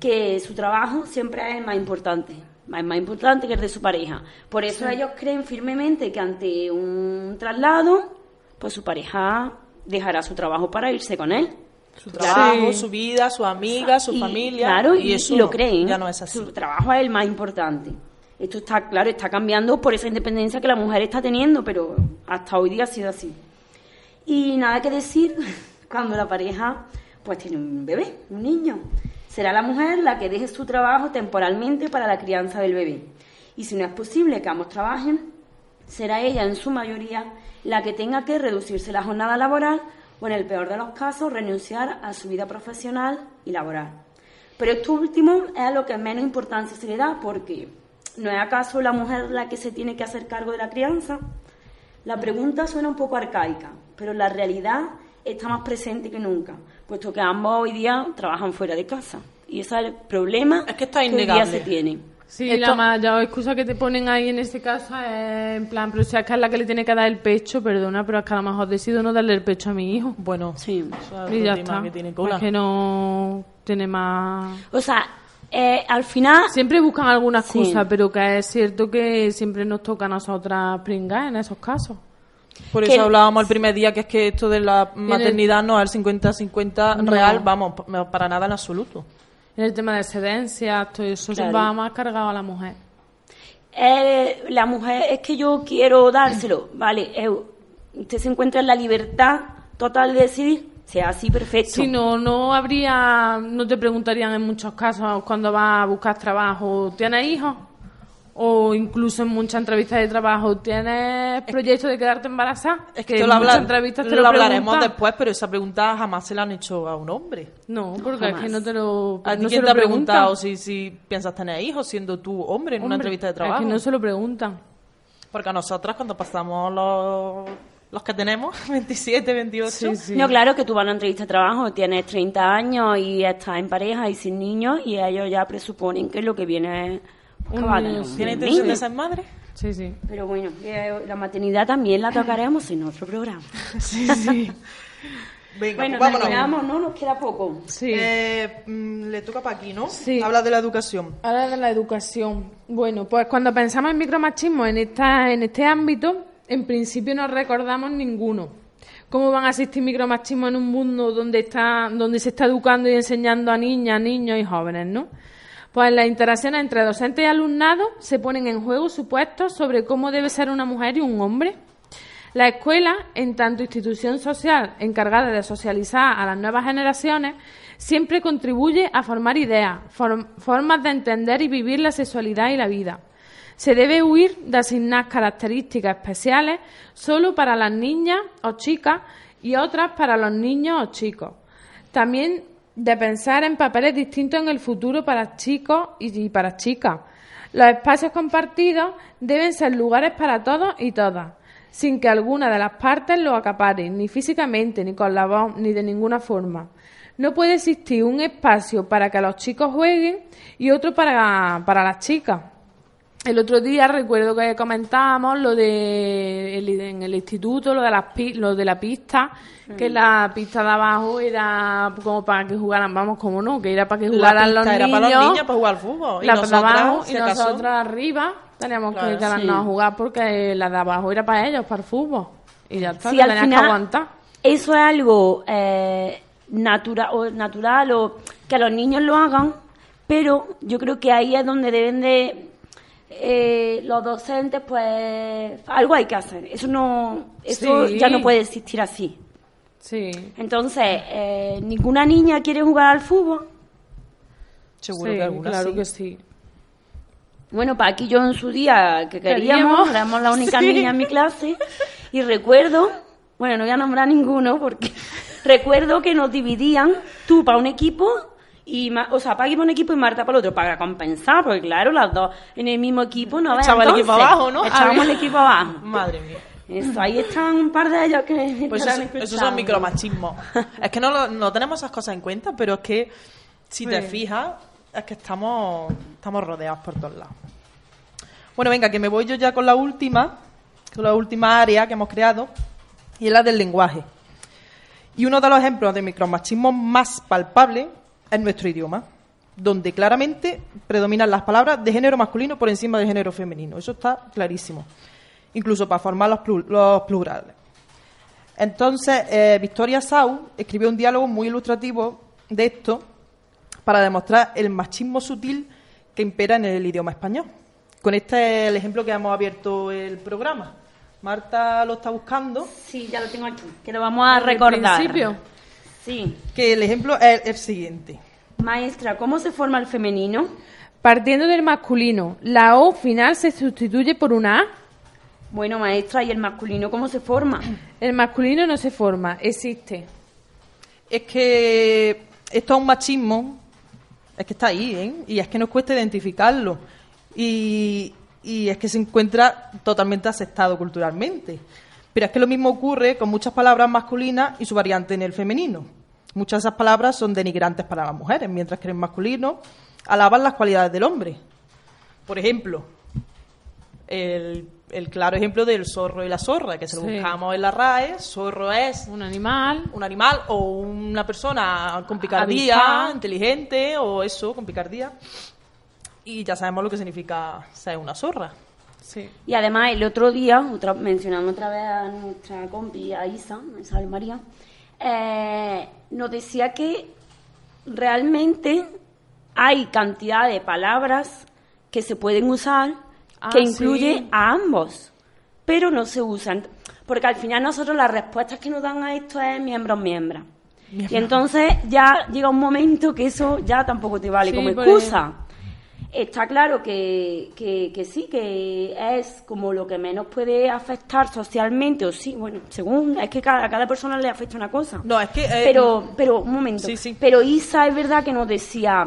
que su trabajo siempre es más importante, es más importante que el de su pareja. Por eso ellos creen firmemente que ante un traslado, pues su pareja dejará su trabajo para irse con él. Su trabajo, Sí. su vida, su amiga, su Y, familia. Claro, y, eso y lo creen. Ya no es así. Su trabajo es el más importante. Esto está claro, está cambiando por esa independencia que la mujer está teniendo, pero hasta hoy día ha sido así. Y nada que decir cuando la pareja pues tiene un bebé, un niño. Será la mujer la que deje su trabajo temporalmente para la crianza del bebé. Y si no es posible que ambos trabajen, será ella en su mayoría la que tenga que reducirse la jornada laboral o en el peor de los casos renunciar a su vida profesional y laboral. Pero esto último es a lo que menos importancia se le da porque ¿no es acaso la mujer la que se tiene que hacer cargo de la crianza? La pregunta suena un poco arcaica, pero la realidad está más presente que nunca, puesto que ambos hoy día trabajan fuera de casa. Y ese es el problema Es que está hoy día se tiene. Sí, Esto- la mayor excusa que te ponen ahí en este caso es en plan, pero si es que es la que le tiene que dar el pecho, perdona, pero es que a lo mejor decido no darle el pecho a mi hijo. Bueno, Sí. eso es Y ya está. que tiene cola. Es que no tiene más... O sea, eh, al final Siempre buscan alguna Sí. excusa, pero que es cierto que siempre nos toca a nosotras pringar en esos casos. Por eso hablábamos el primer día que es que esto de la maternidad no es el 50-50 No. real, vamos, para nada en absoluto. En el tema de excedencias, todo eso se Claro. va más cargado a la mujer. eh, la mujer es que yo quiero dárselo, vale, eh, usted se encuentra en la libertad total de decidir, sea así perfecto. Si no, no habría, no te preguntarían en muchos casos cuando vas a buscar trabajo, ¿tienes hijos? O incluso en muchas entrevistas de trabajo, ¿tienes proyecto de quedarte embarazada? Es que, en esto lo, entrevistas te lo lo, hablaremos después, pero esa pregunta jamás se la han hecho a un hombre. No, porque es jamás. que no te lo ¿A ti no se quién te ha preguntado si, si piensas tener hijos siendo tú hombre en una entrevista de Es trabajo? que no se lo preguntan. Porque a nosotras cuando pasamos los los que tenemos, 27, 28. No, claro que tú vas a una entrevista de trabajo, tienes 30 años y estás en pareja y sin niños y ellos ya presuponen que lo que viene es Un. ¿Tiene intención de ser madre? Sí, sí. Pero bueno, eh, la maternidad también la tocaremos en otro programa. Sí, sí. Venga, Bueno, pues vámonos. terminamos, ¿no? Nos queda poco. Sí. Eh, mm, le toca para aquí, ¿no? Sí. Habla de la educación. Ahora de la educación. Bueno, pues cuando pensamos en micromachismo en, esta, en este ámbito, en principio no recordamos ninguno. ¿Cómo van a existir micromachismo en un mundo donde, está, donde se está educando y enseñando a niñas, niños y jóvenes, no? Pues las interacciones entre docentes y alumnado se ponen en juego supuestos sobre cómo debe ser una mujer y un hombre. La escuela, en tanto institución social encargada de socializar a las nuevas generaciones, siempre contribuye a formar ideas, form- formas de entender y vivir la sexualidad y la vida. Se debe huir de asignar características especiales solo para las niñas o chicas y otras para los niños o chicos. También de pensar en papeles distintos en el futuro para chicos y para chicas. Los espacios compartidos deben ser lugares para todos y todas, sin que alguna de las partes lo acapare, ni físicamente, ni con la voz, ni de ninguna forma. No puede existir un espacio para que los chicos jueguen y otro para, para las chicas. El otro día recuerdo que comentábamos lo de el- en el instituto, lo de las lo de la pista, que la pista de abajo era como para que jugaran, vamos, como no, que era para que La jugaran los pista era niños. para los niños para jugar al fútbol. Y la de nosotras, abajo si y nosotros arriba teníamos Claro, que quedarnos sí. a jugar porque la de abajo era para ellos, para el fútbol. Y ya está, Sí, que tenías que final, aguantar. eso es algo eh, natura- o natural o que los niños lo hagan, pero yo creo que ahí es donde deben de eh, los docentes, pues algo hay que hacer. Eso no, eso Sí. ya no puede existir así. Sí. Entonces, eh, ninguna niña quiere jugar al fútbol. Seguro sí, que alguna claro sí. que sí. Bueno, para aquí yo en su día que queríamos, Queríamos. éramos la única Sí. niña en mi clase, y recuerdo, bueno, no voy a nombrar ninguno porque recuerdo que nos dividían tú para un equipo y Ma- o sea, Paqui para un equipo y Marta para el otro, para compensar, porque claro, las dos en el mismo equipo no Echaba el equipo abajo, ¿no? Echábamos el equipo abajo. Madre mía. Eso, ahí están un par de ellos que Pues eso, esos son micromachismos. es que no, lo- no tenemos esas cosas en cuenta, pero es que si te Sí. fijas, es que estamos, estamos rodeados por todos lados. Bueno, venga, que me voy yo ya con la última, con la última área que hemos creado, y es la del lenguaje. Y uno de los ejemplos de micromachismo más palpables es nuestro idioma, donde claramente predominan las palabras de género masculino por encima de género femenino. Eso está clarísimo. Incluso para formar los, plu- los plurales. Entonces, eh, Victoria Sau escribió un diálogo muy ilustrativo de esto para demostrar el machismo sutil que impera en el idioma español. Con este es el ejemplo que hemos abierto el programa. Marta lo está buscando, Sí, ya lo tengo aquí, que lo vamos a Al recordar. principio. Sí. que el ejemplo es el siguiente. Maestra, ¿cómo se forma el femenino? Partiendo del masculino, la O final se sustituye por una A. Bueno, maestra, ¿y el masculino cómo se forma? El masculino no se forma, existe. Es que esto es un machismo, es que está ahí, ¿eh? Y es que nos cuesta identificarlo. Y, y es que se encuentra totalmente aceptado culturalmente. Pero es que lo mismo ocurre con muchas palabras masculinas y su variante en el femenino. Muchas de esas palabras son denigrantes para las mujeres, mientras que en el masculino alaban las cualidades del hombre. Por ejemplo, el, el claro ejemplo del zorro y la zorra, que se lo Sí. buscamos en la RAE. Zorro es Un animal. un animal o una persona con picardía, Avispada. inteligente o eso, con picardía. Y ya sabemos lo que significa ser una zorra. Sí. Y además el otro día, otra, mencionando otra vez a nuestra compi, a Isa, a Isabel María, eh, nos decía que realmente hay cantidad de palabras que se pueden usar Ah, que incluye sí. a ambos, pero no se usan. Porque al final nosotros las respuestas que nos dan a esto es miembros, miembros. Y entonces ya llega un momento que eso ya tampoco te vale Sí, como excusa. Está claro que, que, que sí, que es como lo que menos puede afectar socialmente, o sí, bueno, según, es que cada, a cada persona le afecta una cosa. No, es que... eh, pero, pero, un momento. Sí, sí. Pero Isa es verdad que nos decía,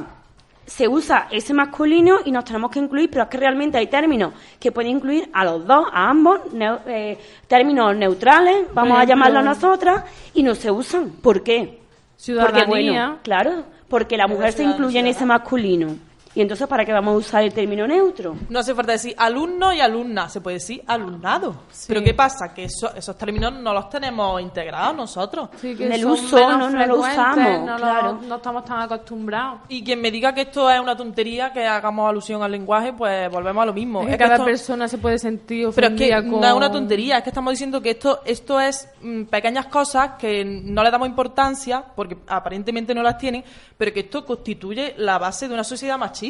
se usa ese masculino y nos tenemos que incluir, pero es que realmente hay términos que pueden incluir a los dos, a ambos, eh, términos neutrales, vamos a llamarlos nosotras, y no se usan. ¿Por qué? Porque, Ciudadanía. bueno, claro, porque la mujer se incluye en ese masculino. Y entonces, ¿para qué vamos a usar el término neutro? No hace falta decir alumno y alumna, se puede decir alumnado. Pero ¿qué pasa? Que eso- esos términos no los tenemos integrados nosotros. Sí, que En el uso, menos no- no lo usamos, no, lo- claro. no estamos tan acostumbrados. Y quien me diga que esto es una tontería, que hagamos alusión al lenguaje, pues volvemos a lo mismo. Es que Es que cada esto- persona se puede sentir Pero es que ofendida con... no es una tontería, es que estamos diciendo que esto, esto es mm, pequeñas cosas que no le damos importancia, porque aparentemente no las tienen, pero que esto constituye la base de una sociedad machista.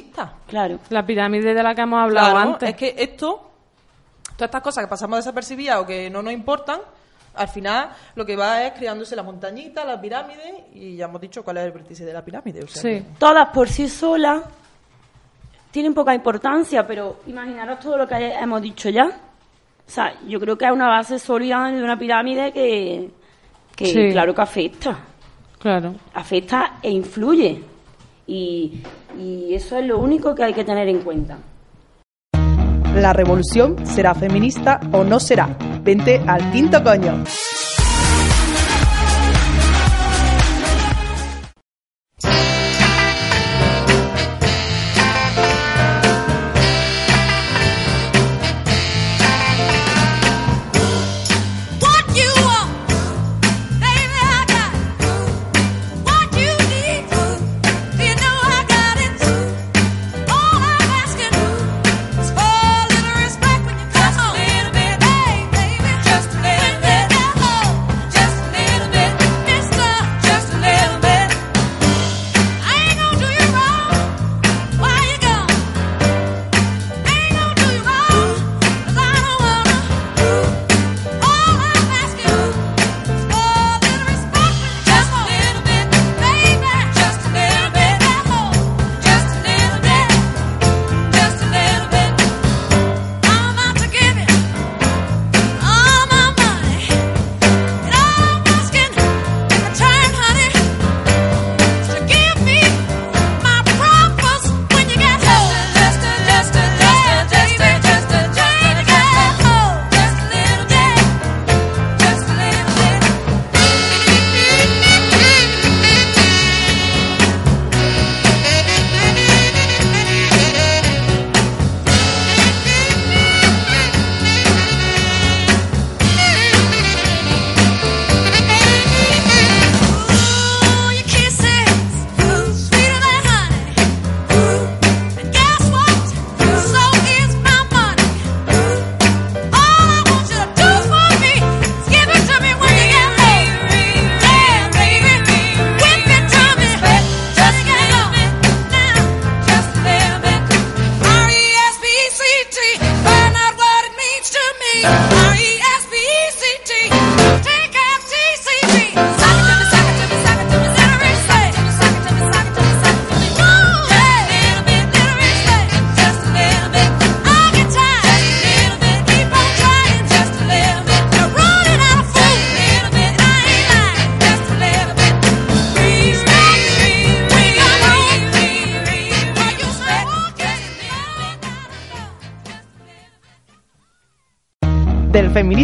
Claro. La pirámide de la que hemos hablado Claro, antes. es que esto, todas estas cosas que pasamos desapercibidas o que no nos importan, al final lo que va es creándose la montañita, la pirámide, y ya hemos dicho cuál es el vértice de la pirámide. o sea Sí. que- Todas por sí solas tienen poca importancia, pero imaginaros todo lo que hemos dicho ya. O sea, yo creo que es una base sólida de una pirámide que, que Sí. claro que afecta. Claro. Afecta e influye. Y, y eso es lo único que hay que tener en cuenta. La revolución será feminista o no será. Vente al quinto coño.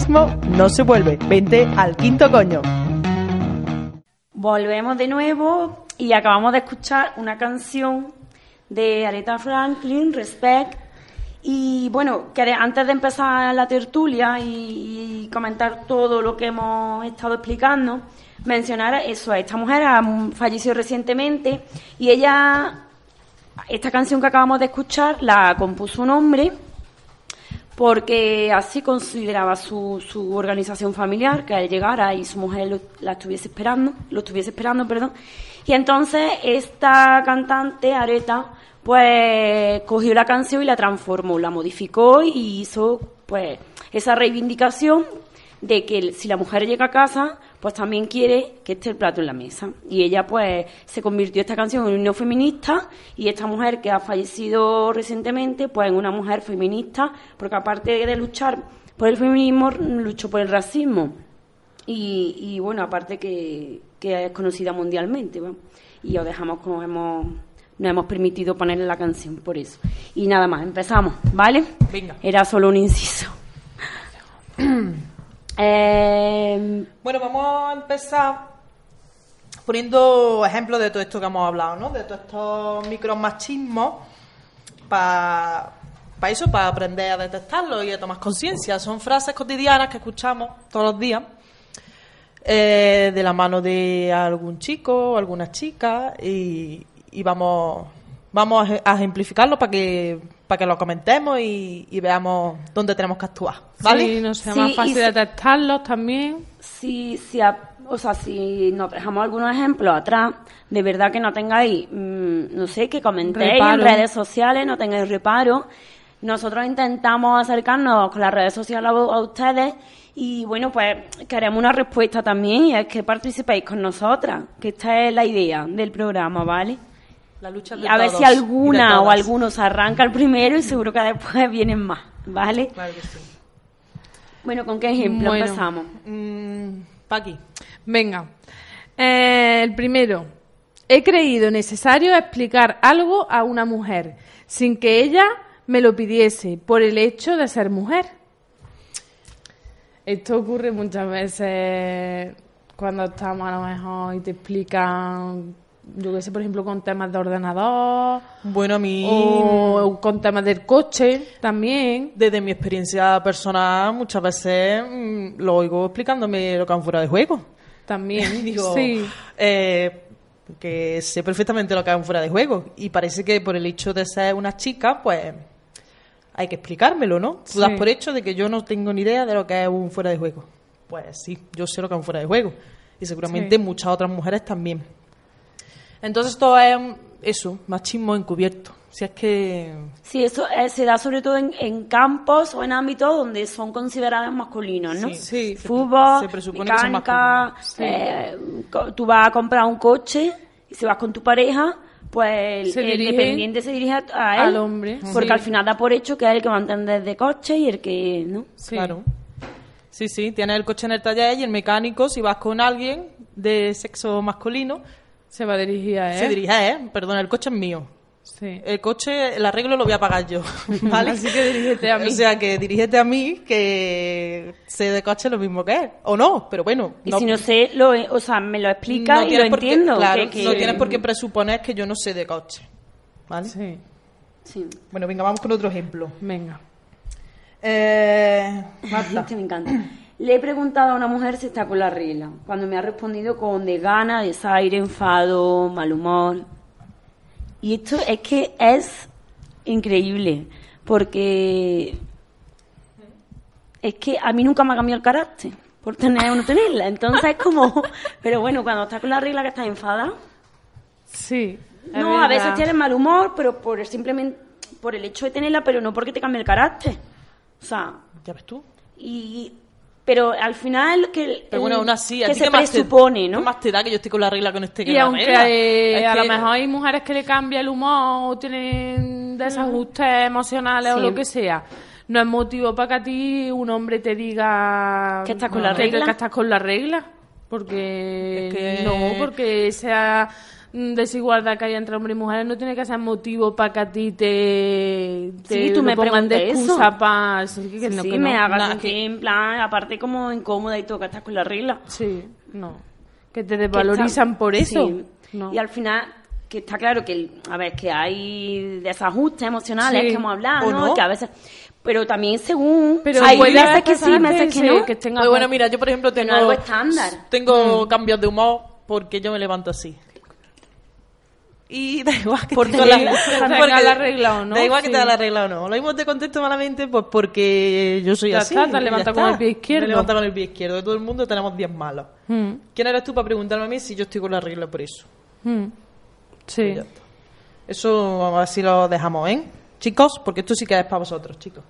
No se vuelve. Vente al quinto coño. Volvemos de nuevo y acabamos de escuchar una canción de Aretha Franklin, Respect. Y bueno, antes de empezar la tertulia y, comentar todo lo que hemos estado explicando, mencionar eso. Esta mujer ha fallecido recientemente y ella, esta canción que acabamos de escuchar, la compuso un hombre porque así consideraba su, su organización familiar, que él llegara y su mujer lo- la estuviese esperando, lo estuviese esperando, perdón. Y entonces esta cantante, Areta, pues cogió la canción y la transformó, la modificó y hizo pues esa reivindicación de que si la mujer llega a casa, pues también quiere que esté el plato en la mesa. Y ella pues se convirtió esta canción en un himno feminista y esta mujer que ha fallecido recientemente, pues en una mujer feminista, porque aparte de luchar por el feminismo, luchó por el racismo. Y, y, bueno, aparte que, que es conocida mundialmente. ¿va? Y os dejamos como hemos no hemos permitido ponerle la canción por eso. Y nada más, empezamos, ¿vale? Venga. Era solo un inciso. Eh, Bueno, vamos a empezar poniendo ejemplos de todo esto que hemos hablado, ¿no? De todos estos micromachismos para eso, para aprender a detectarlos y a tomar conciencia. Son frases cotidianas que escuchamos todos los días eh, de la mano de algún chico o alguna chica y, y vamos vamos a ejemplificarlo para que para que lo comentemos y, y veamos dónde tenemos que actuar, ¿vale? Sí, no sea Sí, más fácil si- detectarlos también. si, si, a- o sea, si nos dejamos algunos ejemplos atrás, de verdad que no tengáis, mm, no sé, que comentéis Reparo. en redes sociales, no tengáis reparo. Nosotros intentamos acercarnos con las redes sociales a, a ustedes y bueno, pues queremos una respuesta también y es que participéis con nosotras, que esta es la idea del programa, ¿vale? La lucha Y a ver si alguna o todas. alguno se arranca el primero y seguro que después vienen más, ¿vale? Claro que sí. Bueno, ¿con qué ejemplo Bueno. empezamos? Mm, Paqui. Venga. Eh, el primero. He creído necesario explicar algo a una mujer sin que ella me lo pidiese por el hecho de ser mujer. Esto ocurre muchas veces cuando estamos a lo mejor y te explican, yo qué sé, por ejemplo, con temas de ordenador Bueno, a mí, o con temas del coche también. desde mi experiencia personal, muchas veces mm, lo oigo explicándome lo que han fuera de juego. También, digo, sí. eh, que sé perfectamente lo que han fuera de juego. Y parece que por el hecho de ser una chica, pues hay que explicármelo, ¿no? Tú Sí. das por hecho de que yo no tengo ni idea de lo que es un fuera de juego. Pues sí, yo sé lo que es un fuera de juego. Y seguramente Sí. muchas otras mujeres también. Entonces todo es eso, machismo encubierto. Si es que... Sí, eso eh, se da sobre todo en, en campos o en ámbitos donde son considerados masculinos, ¿no? Sí, Sí. Fútbol, se presupone que son mecánica, eh, co- tú vas a comprar un coche y si vas con tu pareja, pues el, Se el dirige dependiente se dirige a, a él. al hombre, Porque sí. al final da por hecho que es el que va a entender de coche y el que, ¿no? Sí. Claro. Sí, sí, tienes el coche en el taller y el mecánico, si vas con alguien de sexo masculino, Se va a dirigir a él. se dirige a él. Perdona, el coche es mío. Sí. El coche, el arreglo lo voy a pagar yo. ¿Vale? Así que dirígete a mí. O sea, que dirígete a mí, que sé de coche lo mismo que él. O no, pero bueno. Y si no sé, lo, o sea, me lo explica y lo qué- entiendo. claro, que- que- no tienes por qué presuponer que yo no sé de coche. ¿Vale? Sí. Sí. Bueno, venga, vamos con otro ejemplo. Venga. Eh, Marta. Este me encanta. Le he preguntado a una mujer si está con la regla, cuando me ha respondido con desgana, desaire, enfado, mal humor. Y esto es que es increíble, porque es que a mí nunca me ha cambiado el carácter por tener o no tenerla. Entonces es como, pero bueno, cuando estás con la regla que estás enfadada, Sí. no, a veces tienes mal humor, pero por simplemente por el hecho de tenerla, pero no porque te cambie el carácter. O sea, Ya ves tú. y pero al final que Pero bueno, aún así, ¿a que se te- presupone, ¿Qué ¿no? más te da que yo esté con la regla que no esté con Y la aunque regla? eh, a lo que- mejor hay mujeres que le cambia el humor o tienen desajustes emocionales o lo que sea, no es motivo para que a ti un hombre te diga Que estás con la que- regla. que estás con la regla. Porque Es que- no, porque mm, desigualdad que hay entre hombres y mujeres no tiene que ser motivo para que a ti te, te Sí, tú me pongan de excusa para sí, que no, sí, que me no. hagas que- en plan, aparte como incómoda y todo, que estás con la regla. Sí, no. Que te desvalorizan por eso. sí. No. Y al final, que está claro que, a ver, que hay desajustes emocionales Sí. que hemos hablado, ¿O ¿no? no? Que a veces... Pero también según... Pero hay puede veces que sí, veces que sí, no. que estén Pues bueno, mira, yo por ejemplo tengo... algo estándar. Tengo Mm. cambios de humor porque yo me levanto así. Y da igual que Por esté con la, que porque la regla o no, Da igual que sí. te da la regla o no. Lo mismo te contesto malamente pues porque yo soy Ya así. está, te levantas con el pie izquierdo. Me levanto con el pie izquierdo. Todo el mundo tenemos días malos. Mm, ¿Quién eres tú para preguntarme a mí si yo estoy con la regla por eso? mm. Sí. Está. Eso así lo dejamos, ¿eh? Chicos, porque esto sí que es para vosotros, chicos.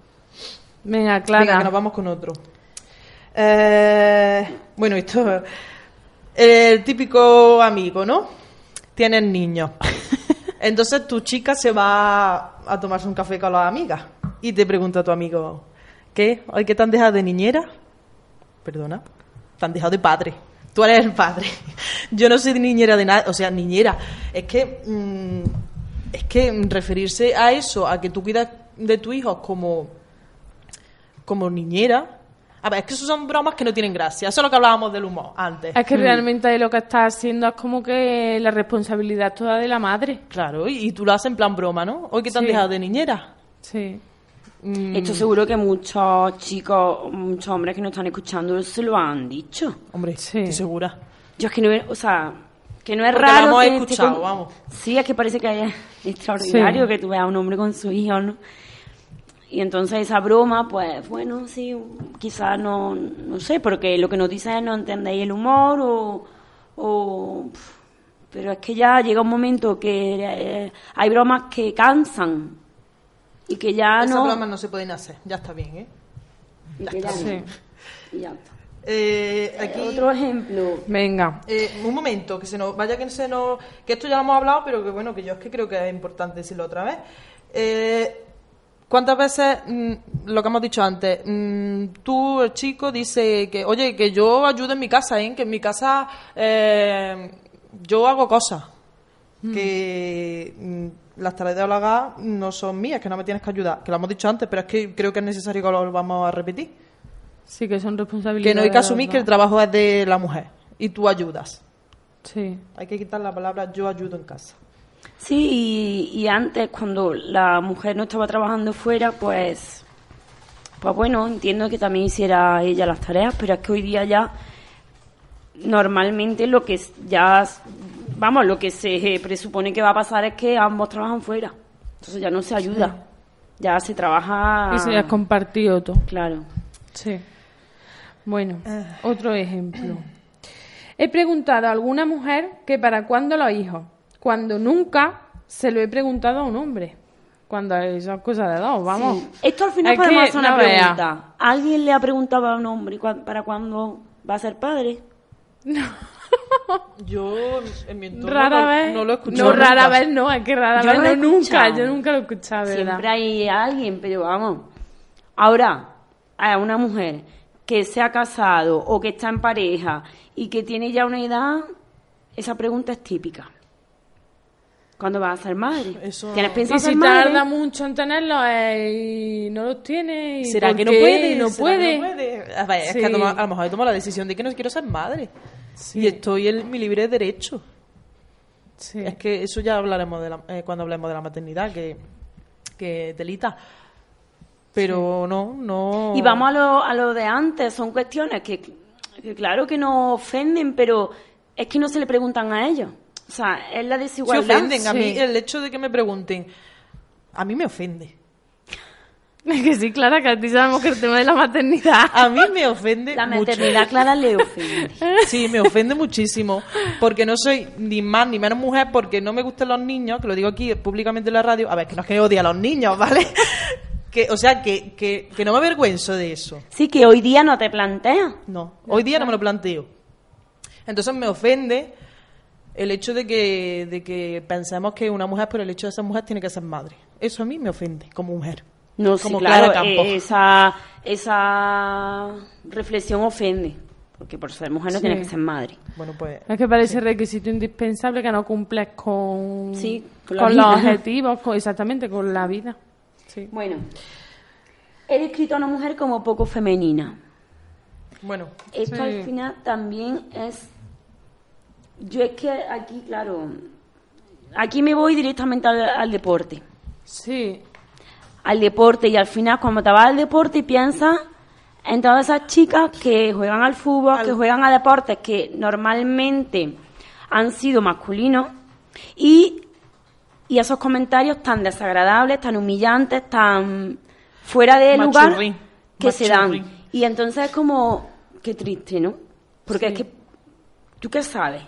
Venga, Clara. Venga, que nos vamos con otro. Eh, bueno, esto el típico amigo, ¿no? Tienes niños. Entonces tu chica se va a tomarse un café con las amigas y te pregunta a tu amigo, ¿qué? ¿Hoy qué te han dejado de niñera? Perdona, te han dejado de padre. Tú eres el padre. Yo no soy niñera de nada, o sea, niñera. Es que mm, es que referirse a eso, a que tú cuidas de tu hijo como, como niñera. A ver, es que eso son bromas que no tienen gracia. Eso es lo que hablábamos del humor antes. Es que realmente lo que estás haciendo es como que la responsabilidad toda de la madre. Claro, y, y tú lo haces en plan broma, ¿no? Hoy que te han Sí. dejado de niñera. Sí. Mm, Esto seguro que muchos chicos, muchos hombres que nos están escuchando se lo han dicho. hombre, Sí. estoy segura. Yo es que no, o sea, que no es Porque lo raro. hemos que escuchado, con- vamos. Sí, es que parece que es extraordinario Sí. que tú veas a un hombre con su hijo, ¿no? Y entonces esa broma, pues bueno, sí, quizás no, no sé, porque lo que nos dicen es no entendéis el humor o, o- Pero es que ya llega un momento que eh, hay bromas que cansan y que ya Esas no... bromas no se pueden hacer. Ya está bien, ¿eh? ya no. Sí. Y ya está. Eh, aquí... Otro ejemplo. Venga. Eh, un momento, que se nos vaya que se nos que esto ya lo hemos hablado, pero que bueno, que yo es que creo que es importante decirlo otra vez. Eh, ¿Cuántas veces mm, lo que hemos dicho antes? mm, tú, el chico, dice que, oye, que yo ayudo en mi casa, ¿eh? que en mi casa eh, yo hago cosas. Que mm, las tareas de hogar no son mías, que no me tienes que ayudar. Que lo hemos dicho antes, pero es que creo que es necesario que lo volvamos a repetir. Sí, que son responsabilidades. Que no hay que asumir que el trabajo es de la mujer y tú ayudas. Sí. Hay que quitar la palabra yo ayudo en casa. Sí, y, y antes cuando la mujer no estaba trabajando fuera, pues, pues bueno, entiendo que también hiciera ella las tareas, pero es que hoy día ya normalmente lo que es- ya, vamos, lo que se presupone que va a pasar es que ambos trabajan fuera, entonces ya no se ayuda, ya se trabaja, Y se has compartido todo. claro. Sí. Bueno, otro ejemplo. He preguntado a alguna mujer que para cuándo los hijos, cuando nunca se lo he preguntado a un hombre. Cuando esas cosas de dos, vamos. Sí. Esto al final Es podemos hacer una no vea. pregunta. ¿Alguien le ha preguntado a un hombre para cuándo va a ser padre? Yo en mi entorno Rara no, vez. no lo he escuchado. No, rara nunca. vez no, es que rara Yo vez no, nunca. Yo nunca lo he escuchado, ¿verdad? Siempre hay alguien, pero vamos. Ahora, a una mujer que se ha casado o que está en pareja y que tiene ya una edad, esa pregunta es típica. ¿Cuándo vas a ser madre? Eso- ¿Tienes pensado Y ser si madre? tarda mucho en tenerlos eh, y no los tiene. ¿y ¿Será que no puede? No ¿Será puede. que no puede? Es que a, lo mejor he tomado la decisión de que no quiero ser madre. Sí. Y estoy en mi libre derecho. Sí. Es que eso ya hablaremos de la- eh, cuando hablemos de la maternidad, que, que telita. Pero no, no. Y vamos a lo, a lo de antes, son cuestiones que, que claro que no ofenden, pero es que no se le preguntan a ellos. O sea, es la Se desigualdad. ofenden. A mí Sí. el hecho de que me pregunten, a mí me ofende. Es que sí, Clara, que a ti sabemos que el tema de la maternidad. A mí me ofende La mucho. maternidad clara le ofende. Sí, me ofende muchísimo. Porque no soy ni más ni menos mujer, porque no me gustan los niños, que lo digo aquí públicamente en la radio. A ver, que no es que odie a los niños, ¿vale? que, o sea, que, que, que no me avergüenzo de eso. Sí, que hoy día no te planteas. No, hoy día no me lo planteo. Entonces me ofende el hecho de que, de que pensemos que una mujer, por el hecho de ser mujer, tiene que ser madre. Eso a mí me ofende, como mujer. No, sí, como claro, eh, esa, esa reflexión ofende. Porque por ser mujer no Sí. tienes que ser madre. Bueno, pues Es que parece requisito indispensable que no cumples con, Sí, con los objetivos, con- exactamente, con la vida. Sí. Bueno, he descrito a una mujer como poco femenina. bueno, Esto Sí. al final también es... Yo es que aquí, claro, aquí me voy directamente al, al deporte. Sí, Al deporte y al final cuando te vas al deporte piensas en todas esas chicas que juegan al fútbol, que juegan a deportes que normalmente han sido masculinos y, y esos comentarios tan desagradables, tan humillantes, tan fuera de lugar Machurri, que se dan. Y entonces es como, qué triste, ¿no? Porque es que, ¿tú qué sabes?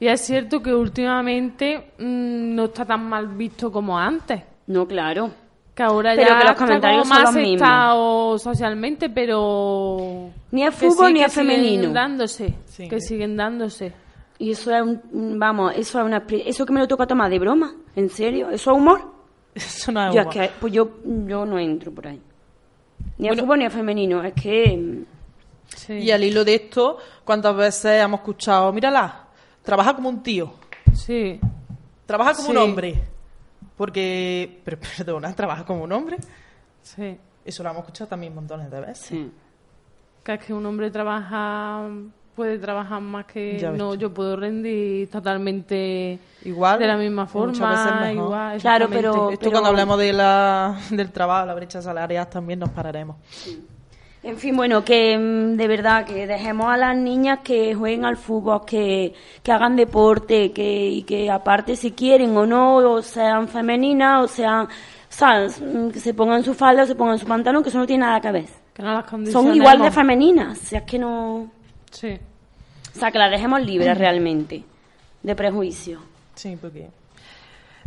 Y es cierto que últimamente mm, no está tan mal visto como antes. No, claro. Que ahora Pero ya que los está comentarios como son más aceptado socialmente, pero... Ni es que fútbol sí, ni es femenino. Siguen dándose, Sí. que siguen dándose. Y eso es un, vamos, eso es una, eso que me lo toca tomar de broma, ¿en serio? ¿Eso es humor? eso no es Yo es humor. que, pues yo, yo no entro por ahí. Ni a Bueno. fútbol ni a femenino, es que mm, Sí. Y al hilo de esto, ¿cuántas veces hemos escuchado, mírala, trabaja como un tío, Sí. trabaja como un Sí. hombre? Porque, pero perdona, trabaja como un hombre. Sí. Eso lo hemos escuchado también montones de veces. Sí. Que es que un hombre trabaja, puede trabajar más que... No, yo puedo rendir totalmente Igual. de la misma muchas veces forma, mejor. igual. Claro, pero- Esto cuando hablemos de la, del trabajo, la brecha salarial, también nos pararemos. En fin, bueno, que mm, de verdad que dejemos a las niñas que jueguen al fútbol, que, que hagan deporte, que, y que aparte si quieren o no, o sean femeninas, o sean, ¿sabes? Mm, Que se pongan su falda o se pongan su pantalón, que eso no tiene nada que ver. Que no las Son igual de femeninas, si es que no... Sí. O sea, que las dejemos libres realmente de prejuicio. Sí, porque...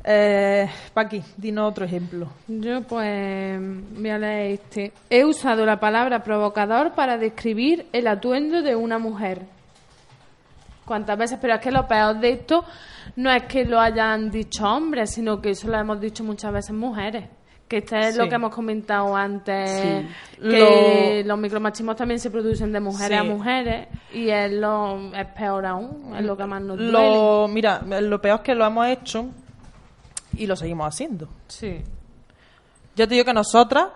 Eh, Paqui, dinos otro ejemplo. Yo pues voy a leer este. He usado la palabra provocador para describir el atuendo de una mujer. ¿Cuántas veces? Pero es que lo peor de esto no es que lo hayan dicho hombres, sino que eso lo hemos dicho muchas veces mujeres. Que este es lo que hemos comentado antes, Sí. que los micromachismos también se producen de mujeres Sí. a mujeres y es, lo, es peor aún, es lo que más nos duele. Lo, mira, lo peor es que lo hemos hecho y lo seguimos haciendo. Sí. Yo te digo que nosotras,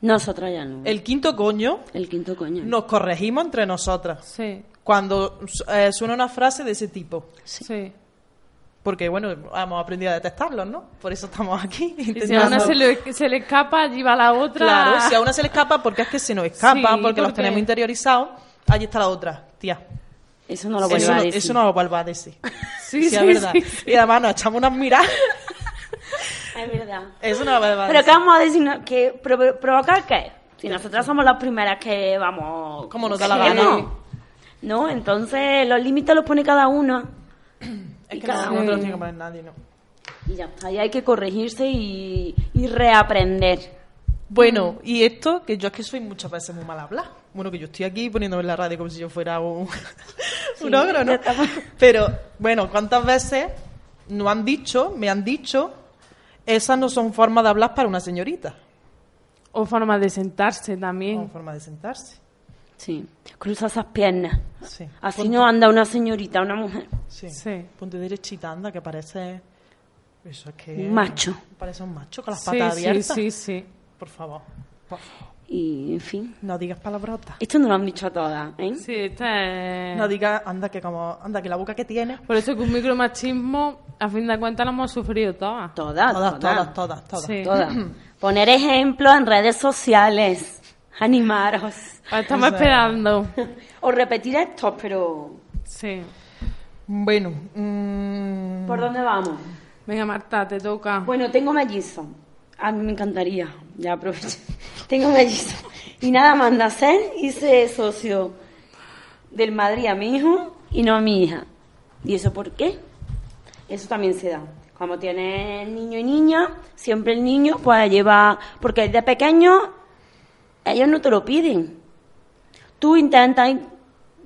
Nosotras ya no. el quinto coño, El quinto coño. nos corregimos entre nosotras. Sí, Cuando eh, suena una frase de ese tipo. sí. Porque, bueno, hemos aprendido a detectarlos, ¿no? Por eso estamos aquí. Y si a una se le, se le escapa, allí va la otra. Claro, si a una se le escapa, porque es que se nos escapa, Sí, porque, los tenemos interiorizados, allí está la otra, tía. Eso no lo vuelvo Eso a no, decir. eso no lo vuelva a decir. Sí, Sí, sí, es verdad. sí, sí. Y además nos echamos unas miradas. Es verdad. Eso no lo vuelva a Pero. ¿qué vamos a decir? ¿Que provo- ¿Provocar qué? Si nosotras somos las primeras que vamos... Como nos da la gana. No, entonces los límites los pone cada uno. Es Y que cada no, no te uno. lo tiene que poner nadie, ¿no? Y ya está, y hay que corregirse y, y reaprender. Bueno, y esto, que yo es que soy muchas veces muy mal hablar. Bueno, que yo estoy aquí poniéndome en la radio como si yo fuera un, un ogro, ¿no? Pero, bueno, ¿cuántas veces no han dicho, me han dicho, esas no son formas de hablar para una señorita? O forma de sentarse también. Son formas de sentarse. Sí, cruza esas piernas. Sí. Así Ponte- no anda una señorita, una mujer. Sí. Sí. Ponte derechita, anda, que parece... Eso es que... Un macho. Parece un macho con las Sí, patas sí, abiertas. sí, sí. Por favor. Por favor. Y, en fin, No digas palabrotas. esto no lo han dicho todas, ¿eh? Sí, esta es... No digas, anda, que como... Anda, que la boca que tiene... Por eso que un micromachismo, a fin de cuentas, lo hemos sufrido todas. Todas, Todas, todas, todas, todas, todas. Sí. todas. Poner ejemplos en redes sociales. Animaros. Ah, Estamos esperando. O repetir esto, pero... Sí. Bueno, mm, ¿Por dónde vamos? Venga, Marta, te toca. Bueno, tengo mellizo. A mí me encantaría. Ya aprovecho. tengo mellizo. Y nada nacer hice socio del Madrid a mi hijo y no a mi hija. ¿Y eso por qué? Eso también se da. Como tienes niño y niña, siempre el niño pues lleva... Porque de pequeño ellos no te lo piden. Tú intentas in-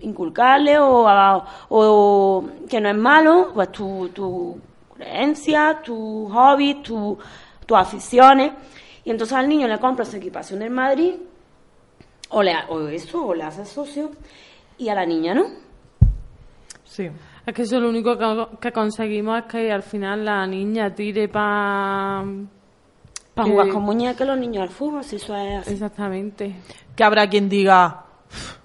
inculcarle o, o que no es malo, pues tu, tu creencia, tus hobbies, tu, tus aficiones. Y entonces al niño le compras equipación del Madrid, o, le, o eso, o le haces socio, y a la niña no. sí. Es que eso lo único que, que conseguimos es que al final la niña tire para... Para Que- jugar con muñecas los niños al fútbol, si eso es así. Exactamente. Que habrá quien diga, "Uf,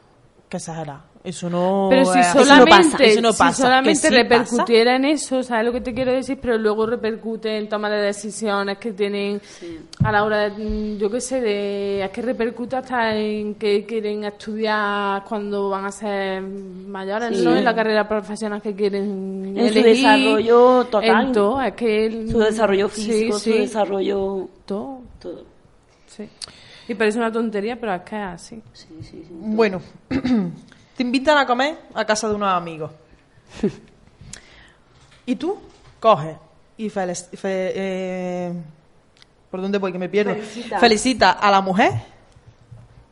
que exagera. Eso no. Pero si es- solamente, pasa, eso no si solamente sí repercutiera en eso, ¿sabes lo que te quiero decir? Pero luego repercute en toma de decisiones que tienen a la hora de, mm, yo qué sé, de, es que repercute hasta en que quieren estudiar cuando van a ser mayores, Sí. ¿no? En la carrera profesional que quieren En su desarrollo total. En todo, es que... el- Su desarrollo sí, físico, su desarrollo... todo, Todo. sí. Y parece una tontería, pero es que es así. Sí, sí, sí. Bueno, te invitan a comer a casa de unos amigos. y tú coges y felic- fe- eh, ¿Por dónde voy? Que me pierdo. Felicita. Felicita a la mujer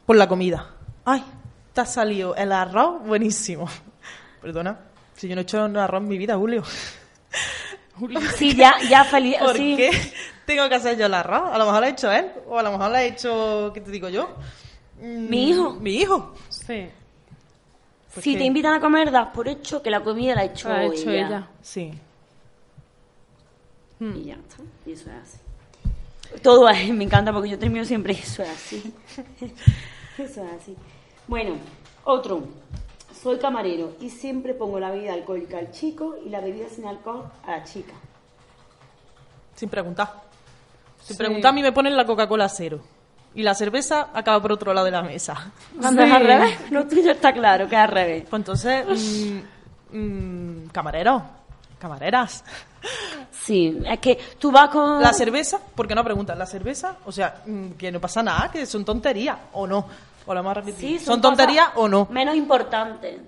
por la comida. ¡Ay! Te ha salido el arroz buenísimo. Perdona, si yo no he hecho un arroz en mi vida, Julio. Sí, ya, ya feliz. ¿Por sí. qué tengo que hacer yo el arroz? A lo mejor lo ha hecho él, o a lo mejor lo ha hecho, ¿qué te digo yo? Mi hijo. Mi hijo. Sí, Pues si que- te invitan a comer, das por hecho que la comida la ha hecho, lo ha hecho ella. ella. Sí. Y ya está. Y eso es así. Todo es, me encanta porque yo termino siempre, eso es así. eso es así. Bueno, otro. Soy camarero y siempre pongo la bebida alcohólica al chico y la bebida sin alcohol a la chica. Sin preguntar. Sin Sí. preguntar, a mí me ponen la Coca-Cola cero. Y la cerveza acaba por otro lado de la mesa. Cuando es al revés, lo tuyo está claro que es al revés. Pues entonces, mm, mm, camareros, camareras. Sí, es que tú vas con... La cerveza, ¿por qué no preguntas? ¿La cerveza? O sea, mm, que no pasa nada, que son tonterías, o no. O lo repetido. Sí, ¿Son, tonterías o no? Menos importantes.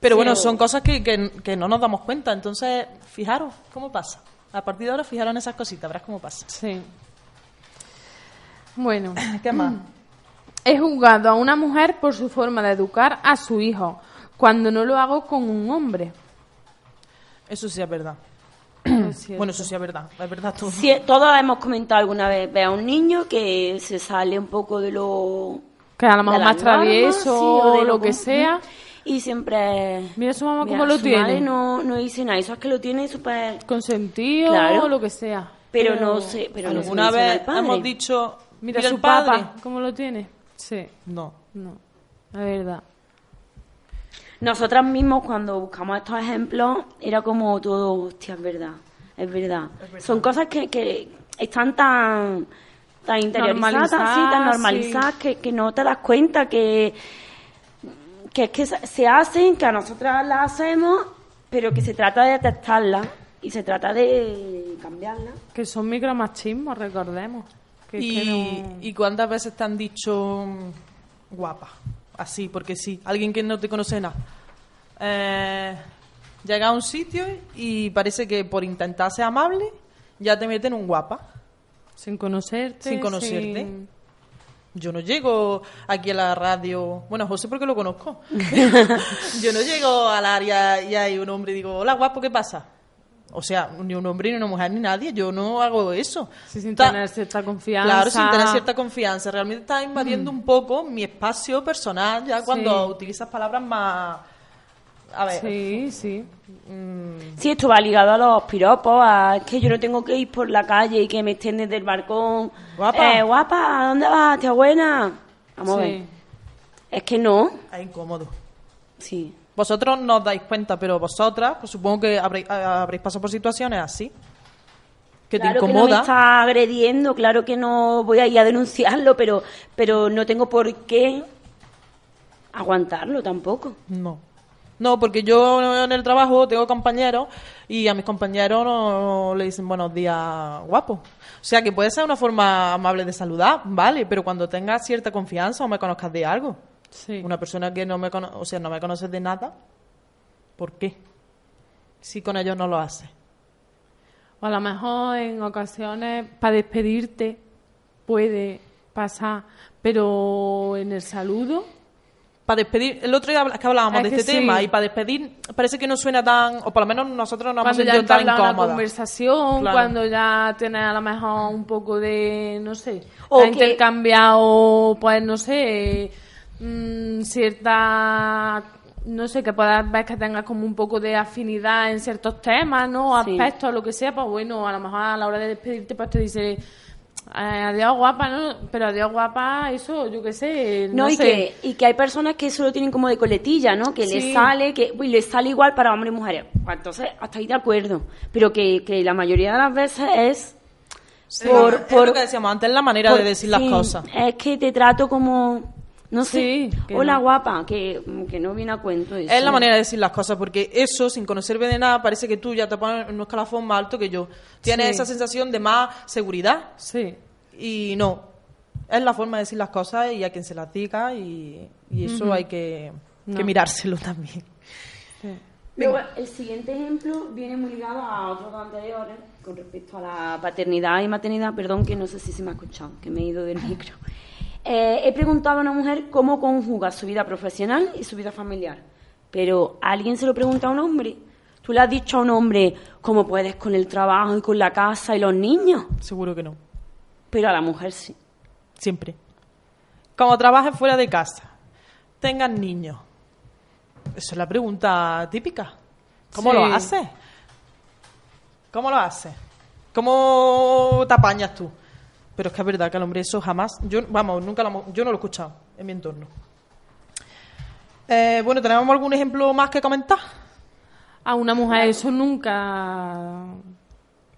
Pero bueno, Sí, son cosas que, que, que no nos damos cuenta. Entonces, fijaros cómo pasa. A partir de ahora, fijaros en esas cositas, verás cómo pasa. Sí. Bueno, ¿Qué más? he juzgado a una mujer por su forma de educar a su hijo, cuando no lo hago con un hombre. Eso sí es verdad. Es. Bueno, eso sí es verdad. Es verdad todo. Sí, todos hemos comentado alguna vez, ve a un niño que se sale un poco de lo... que a lo mejor más travieso sí, o de lo que sea. Y siempre... Mira su mamá cómo lo su tiene. madre no, no dice nada, eso es que lo tiene súper... Consentido Claro. o lo que sea. Pero no sé, pero no se ¿Alguna vez hemos dicho, Mira, mira su el padre? papá, ¿cómo lo tiene? Sí, No. no, la verdad. Nosotras mismos cuando buscamos estos ejemplos era como todo, hostia, es verdad, es verdad. Son cosas que, que están tan tan interiorizadas, Normalizadas, sí, tan normalizadas que, que no te das cuenta que que es que se- se hacen, que a nosotras las hacemos, pero que se trata de detectarlas y se trata de cambiarlas. Que son micromachismos, recordemos. Que Y, que no- ¿Y cuántas veces te han dicho mm, guapa? Así, porque sí. Alguien que no te conoce nada. Eh, llega a un sitio y parece que por intentar ser amable ya te meten un guapa. Sin conocerte. Sin conocerte. sin- Yo no llego aquí a la radio. Bueno, José porque lo conozco. Yo no llego al área y hay un hombre y digo, hola guapo, ¿qué pasa? O sea, ni un hombre, ni una mujer, ni nadie. Yo no hago eso. Sí, sin Ta- tener cierta confianza. Claro, sin tener cierta confianza. Realmente estás invadiendo un poco mi espacio personal ya cuando Sí. utilizas palabras más... A ver, Sí, sí. Sí, esto va ligado a los piropos, a que yo no tengo que ir por la calle y que me estén desde el balcón. Guapa. Eh, guapa, ¿a dónde vas, tía buena? Vamos a ver. Es que no. es incómodo. Sí. Vosotros no os dais cuenta, pero vosotras, pues supongo que habréis, habréis pasado por situaciones así. Que claro te que no me incomoda. está agrediendo, claro que no voy a ir a denunciarlo, pero, pero no tengo por qué aguantarlo tampoco. No. No, porque yo en el trabajo tengo compañeros y a mis compañeros no le dicen buenos días guapo. O sea que puede ser una forma amable de saludar, vale, pero cuando tengas cierta confianza o me conozcas de algo. Sí. Una persona que no me cono o sea, no me conoces de nada, ¿por qué? Si con ellos no lo haces. O a lo mejor en ocasiones para despedirte puede pasar, pero en el saludo Para despedir, el otro día que hablábamos Es de este sí. tema y para despedir parece que no suena tan, o por lo menos nosotros no hemos cuando sentido tan una incómoda. conversación, Claro. cuando ya tienes a lo mejor un poco de, no sé, O que- intercambiado, pues no sé, mm, cierta, no sé, que puedas ver que tengas como un poco de afinidad en ciertos temas, ¿no? Sí. Aspectos, lo que sea, pues bueno, a lo mejor a la hora de despedirte, pues te dice, eh, adiós guapa, ¿no? Pero adiós guapa, eso, yo qué sé, no, No, y, sé. que, y que hay personas que eso lo tienen como de coletilla, ¿no? Que les sale, que uy, les sale igual para hombres y mujeres. Pues entonces, hasta ahí de acuerdo. Pero que, que la mayoría de las veces es Sí, por, es por- lo que decíamos antes, la manera por- de decir las sí, cosas. Es que te trato como, no sé, Sí, hola no. guapa, que, que no viene a cuento eso. Es la manera de decir las cosas, porque eso, sin conocerme de nada, parece que tú ya te pones en un escalafón más alto que yo. Tienes Sí. esa sensación de más seguridad Sí. y no. Es la forma de decir las cosas y a quien se las diga y, y eso hay que, mirárselo también. Luego, el siguiente ejemplo viene muy ligado a otros anteriores con respecto a la paternidad y maternidad. Perdón, que no sé si se me ha escuchado, que me he ido del micro. Eh, he preguntado a una mujer cómo conjuga su vida profesional y su vida familiar. Pero ¿a alguien se lo pregunta a un hombre? ¿Tú le has dicho a un hombre cómo puedes con el trabajo y con la casa y los niños? Seguro que no. Pero a la mujer sí. Siempre. Como trabajes fuera de casa, tengas niños. Esa es la pregunta típica. ¿Cómo Sí. lo haces? ¿Cómo lo haces? ¿Cómo te apañas tú? Pero es que es verdad que al hombre eso jamás, yo, vamos, nunca lo, hemos- yo no lo he escuchado en mi entorno. Eh, bueno, ¿tenemos algún ejemplo más que comentar? A una mujer eso nunca...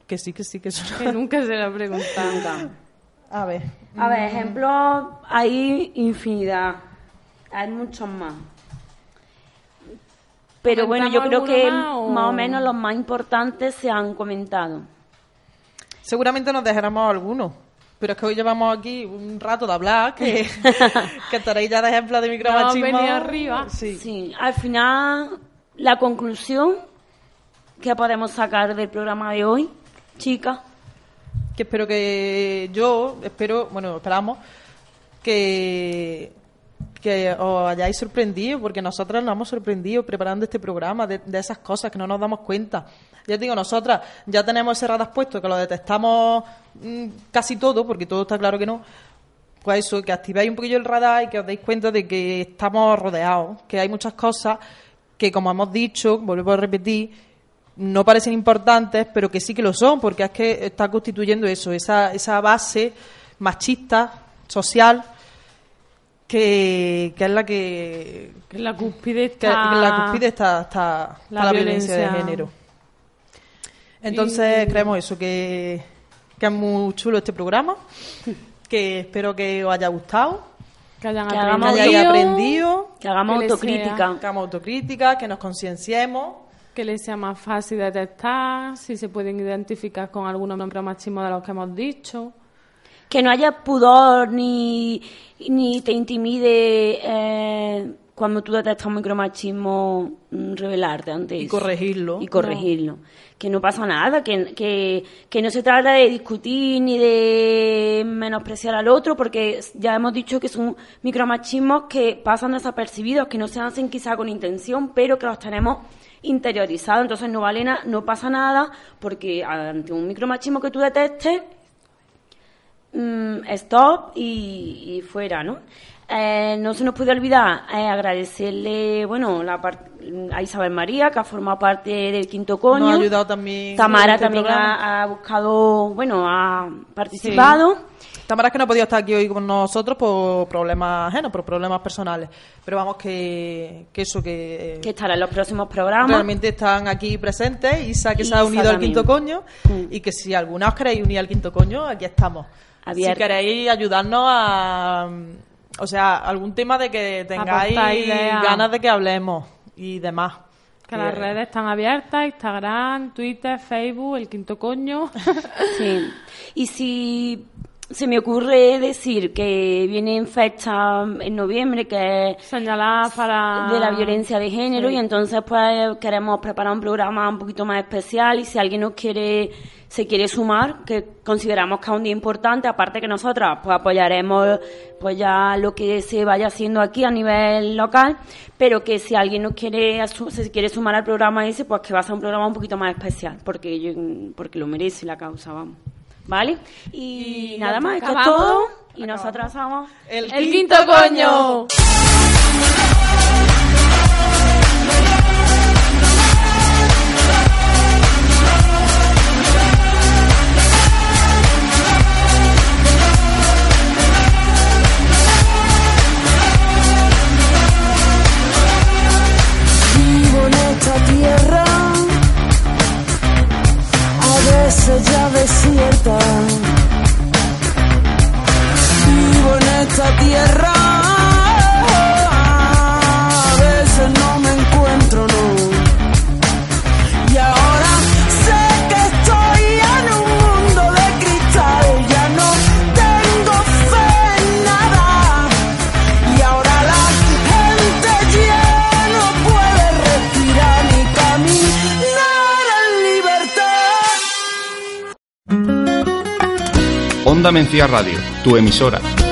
Que sí, que sí, que eso. Que nunca se le ha preguntado. A ver. A ver, ejemplos hay infinidad. Hay muchos más. Pero bueno, yo creo ¿Comentamos que alguno más o- más o menos los más importantes se han comentado. Seguramente nos dejaremos algunos. Pero es que hoy llevamos aquí un rato de hablar que, que estaréis ya de ejemplos de micromachismo. No, arriba. Sí. Sí, al final, la conclusión que podemos sacar del programa de hoy, chicas, que espero que yo espero bueno esperamos que que os hayáis sorprendido porque nosotras nos hemos sorprendido preparando este programa de, esas cosas que no nos damos cuenta. Ya digo nosotras ya tenemos ese radar puesto que lo detectamos mm, casi todo porque todo está claro que no. Pues eso, que activéis un poquillo el radar y que os deis cuenta de que estamos rodeados, que hay muchas cosas que, como hemos dicho, vuelvo a repetir, no parecen importantes, pero que sí que lo son, porque es que está constituyendo eso, esa, esa base machista, social, que, que es la que, Que la cúspide que está... en la cúspide está, está- está La la, violencia. de género. Entonces creemos eso, que, que es muy chulo este programa, que espero que os haya gustado, Que hayan Que que hagamos aprendido, hayáis aprendido, que hagamos Que autocrítica. que hagamos autocrítica, que nos concienciemos. que les sea más fácil detectar, si se pueden identificar con algunos machismo de los que hemos dicho. Que no haya pudor ni, ni te intimide eh, cuando tú detectas un micromachismo mm, revelarte ante Y eso. corregirlo. Y corregirlo. Que no pasa nada, que, que, que no se trata de discutir ni de menospreciar al otro, porque ya hemos dicho que son micromachismos que pasan desapercibidos, que no se hacen quizá con intención, pero que los tenemos interiorizados. Entonces no vale na- no pasa nada, porque ante un micromachismo que tú detectes, mm, stop y, y fuera, ¿no? Eh, no se nos puede olvidar eh, agradecerle, bueno, la a Isabel María, que ha formado parte del Quinto Coño. Nos ha ayudado también. Tamara este también ha, ha buscado, bueno, ha participado. Tamara es que no ha podido estar aquí hoy con nosotros por problemas ajenos, por problemas personales. Pero vamos, que, que eso, que, que estará en los próximos programas. realmente están aquí presentes. Isa, que se ha unido al quinto coño. Mm. Y que si alguna os queréis unir al quinto coño, aquí estamos. Abierta. Si queréis ayudarnos a. O sea, algún tema de que tengáis ganas de que hablemos y demás. Que las redes están abiertas, Instagram, Twitter, Facebook, el quinto coño. Sí. Y si se me ocurre decir que viene fecha en noviembre, que es Señaladas para... de la violencia de género Sí. y entonces pues queremos preparar un programa un poquito más especial y si alguien nos quiere se quiere sumar que consideramos que es un día importante aparte que nosotras pues apoyaremos pues ya lo que se vaya haciendo aquí a nivel local pero que si alguien nos quiere se quiere sumar al programa ese pues que va a ser un programa un poquito más especial porque yo- porque lo merece la causa vamos vale y, Y nada más está, esto es acabamos. todo. Y nosotras somos El, ¡El quinto coño! Vivo en esta tierra, a veces desierta. Vivo en esta tierra, Onda Mencía Radio, tu emisora.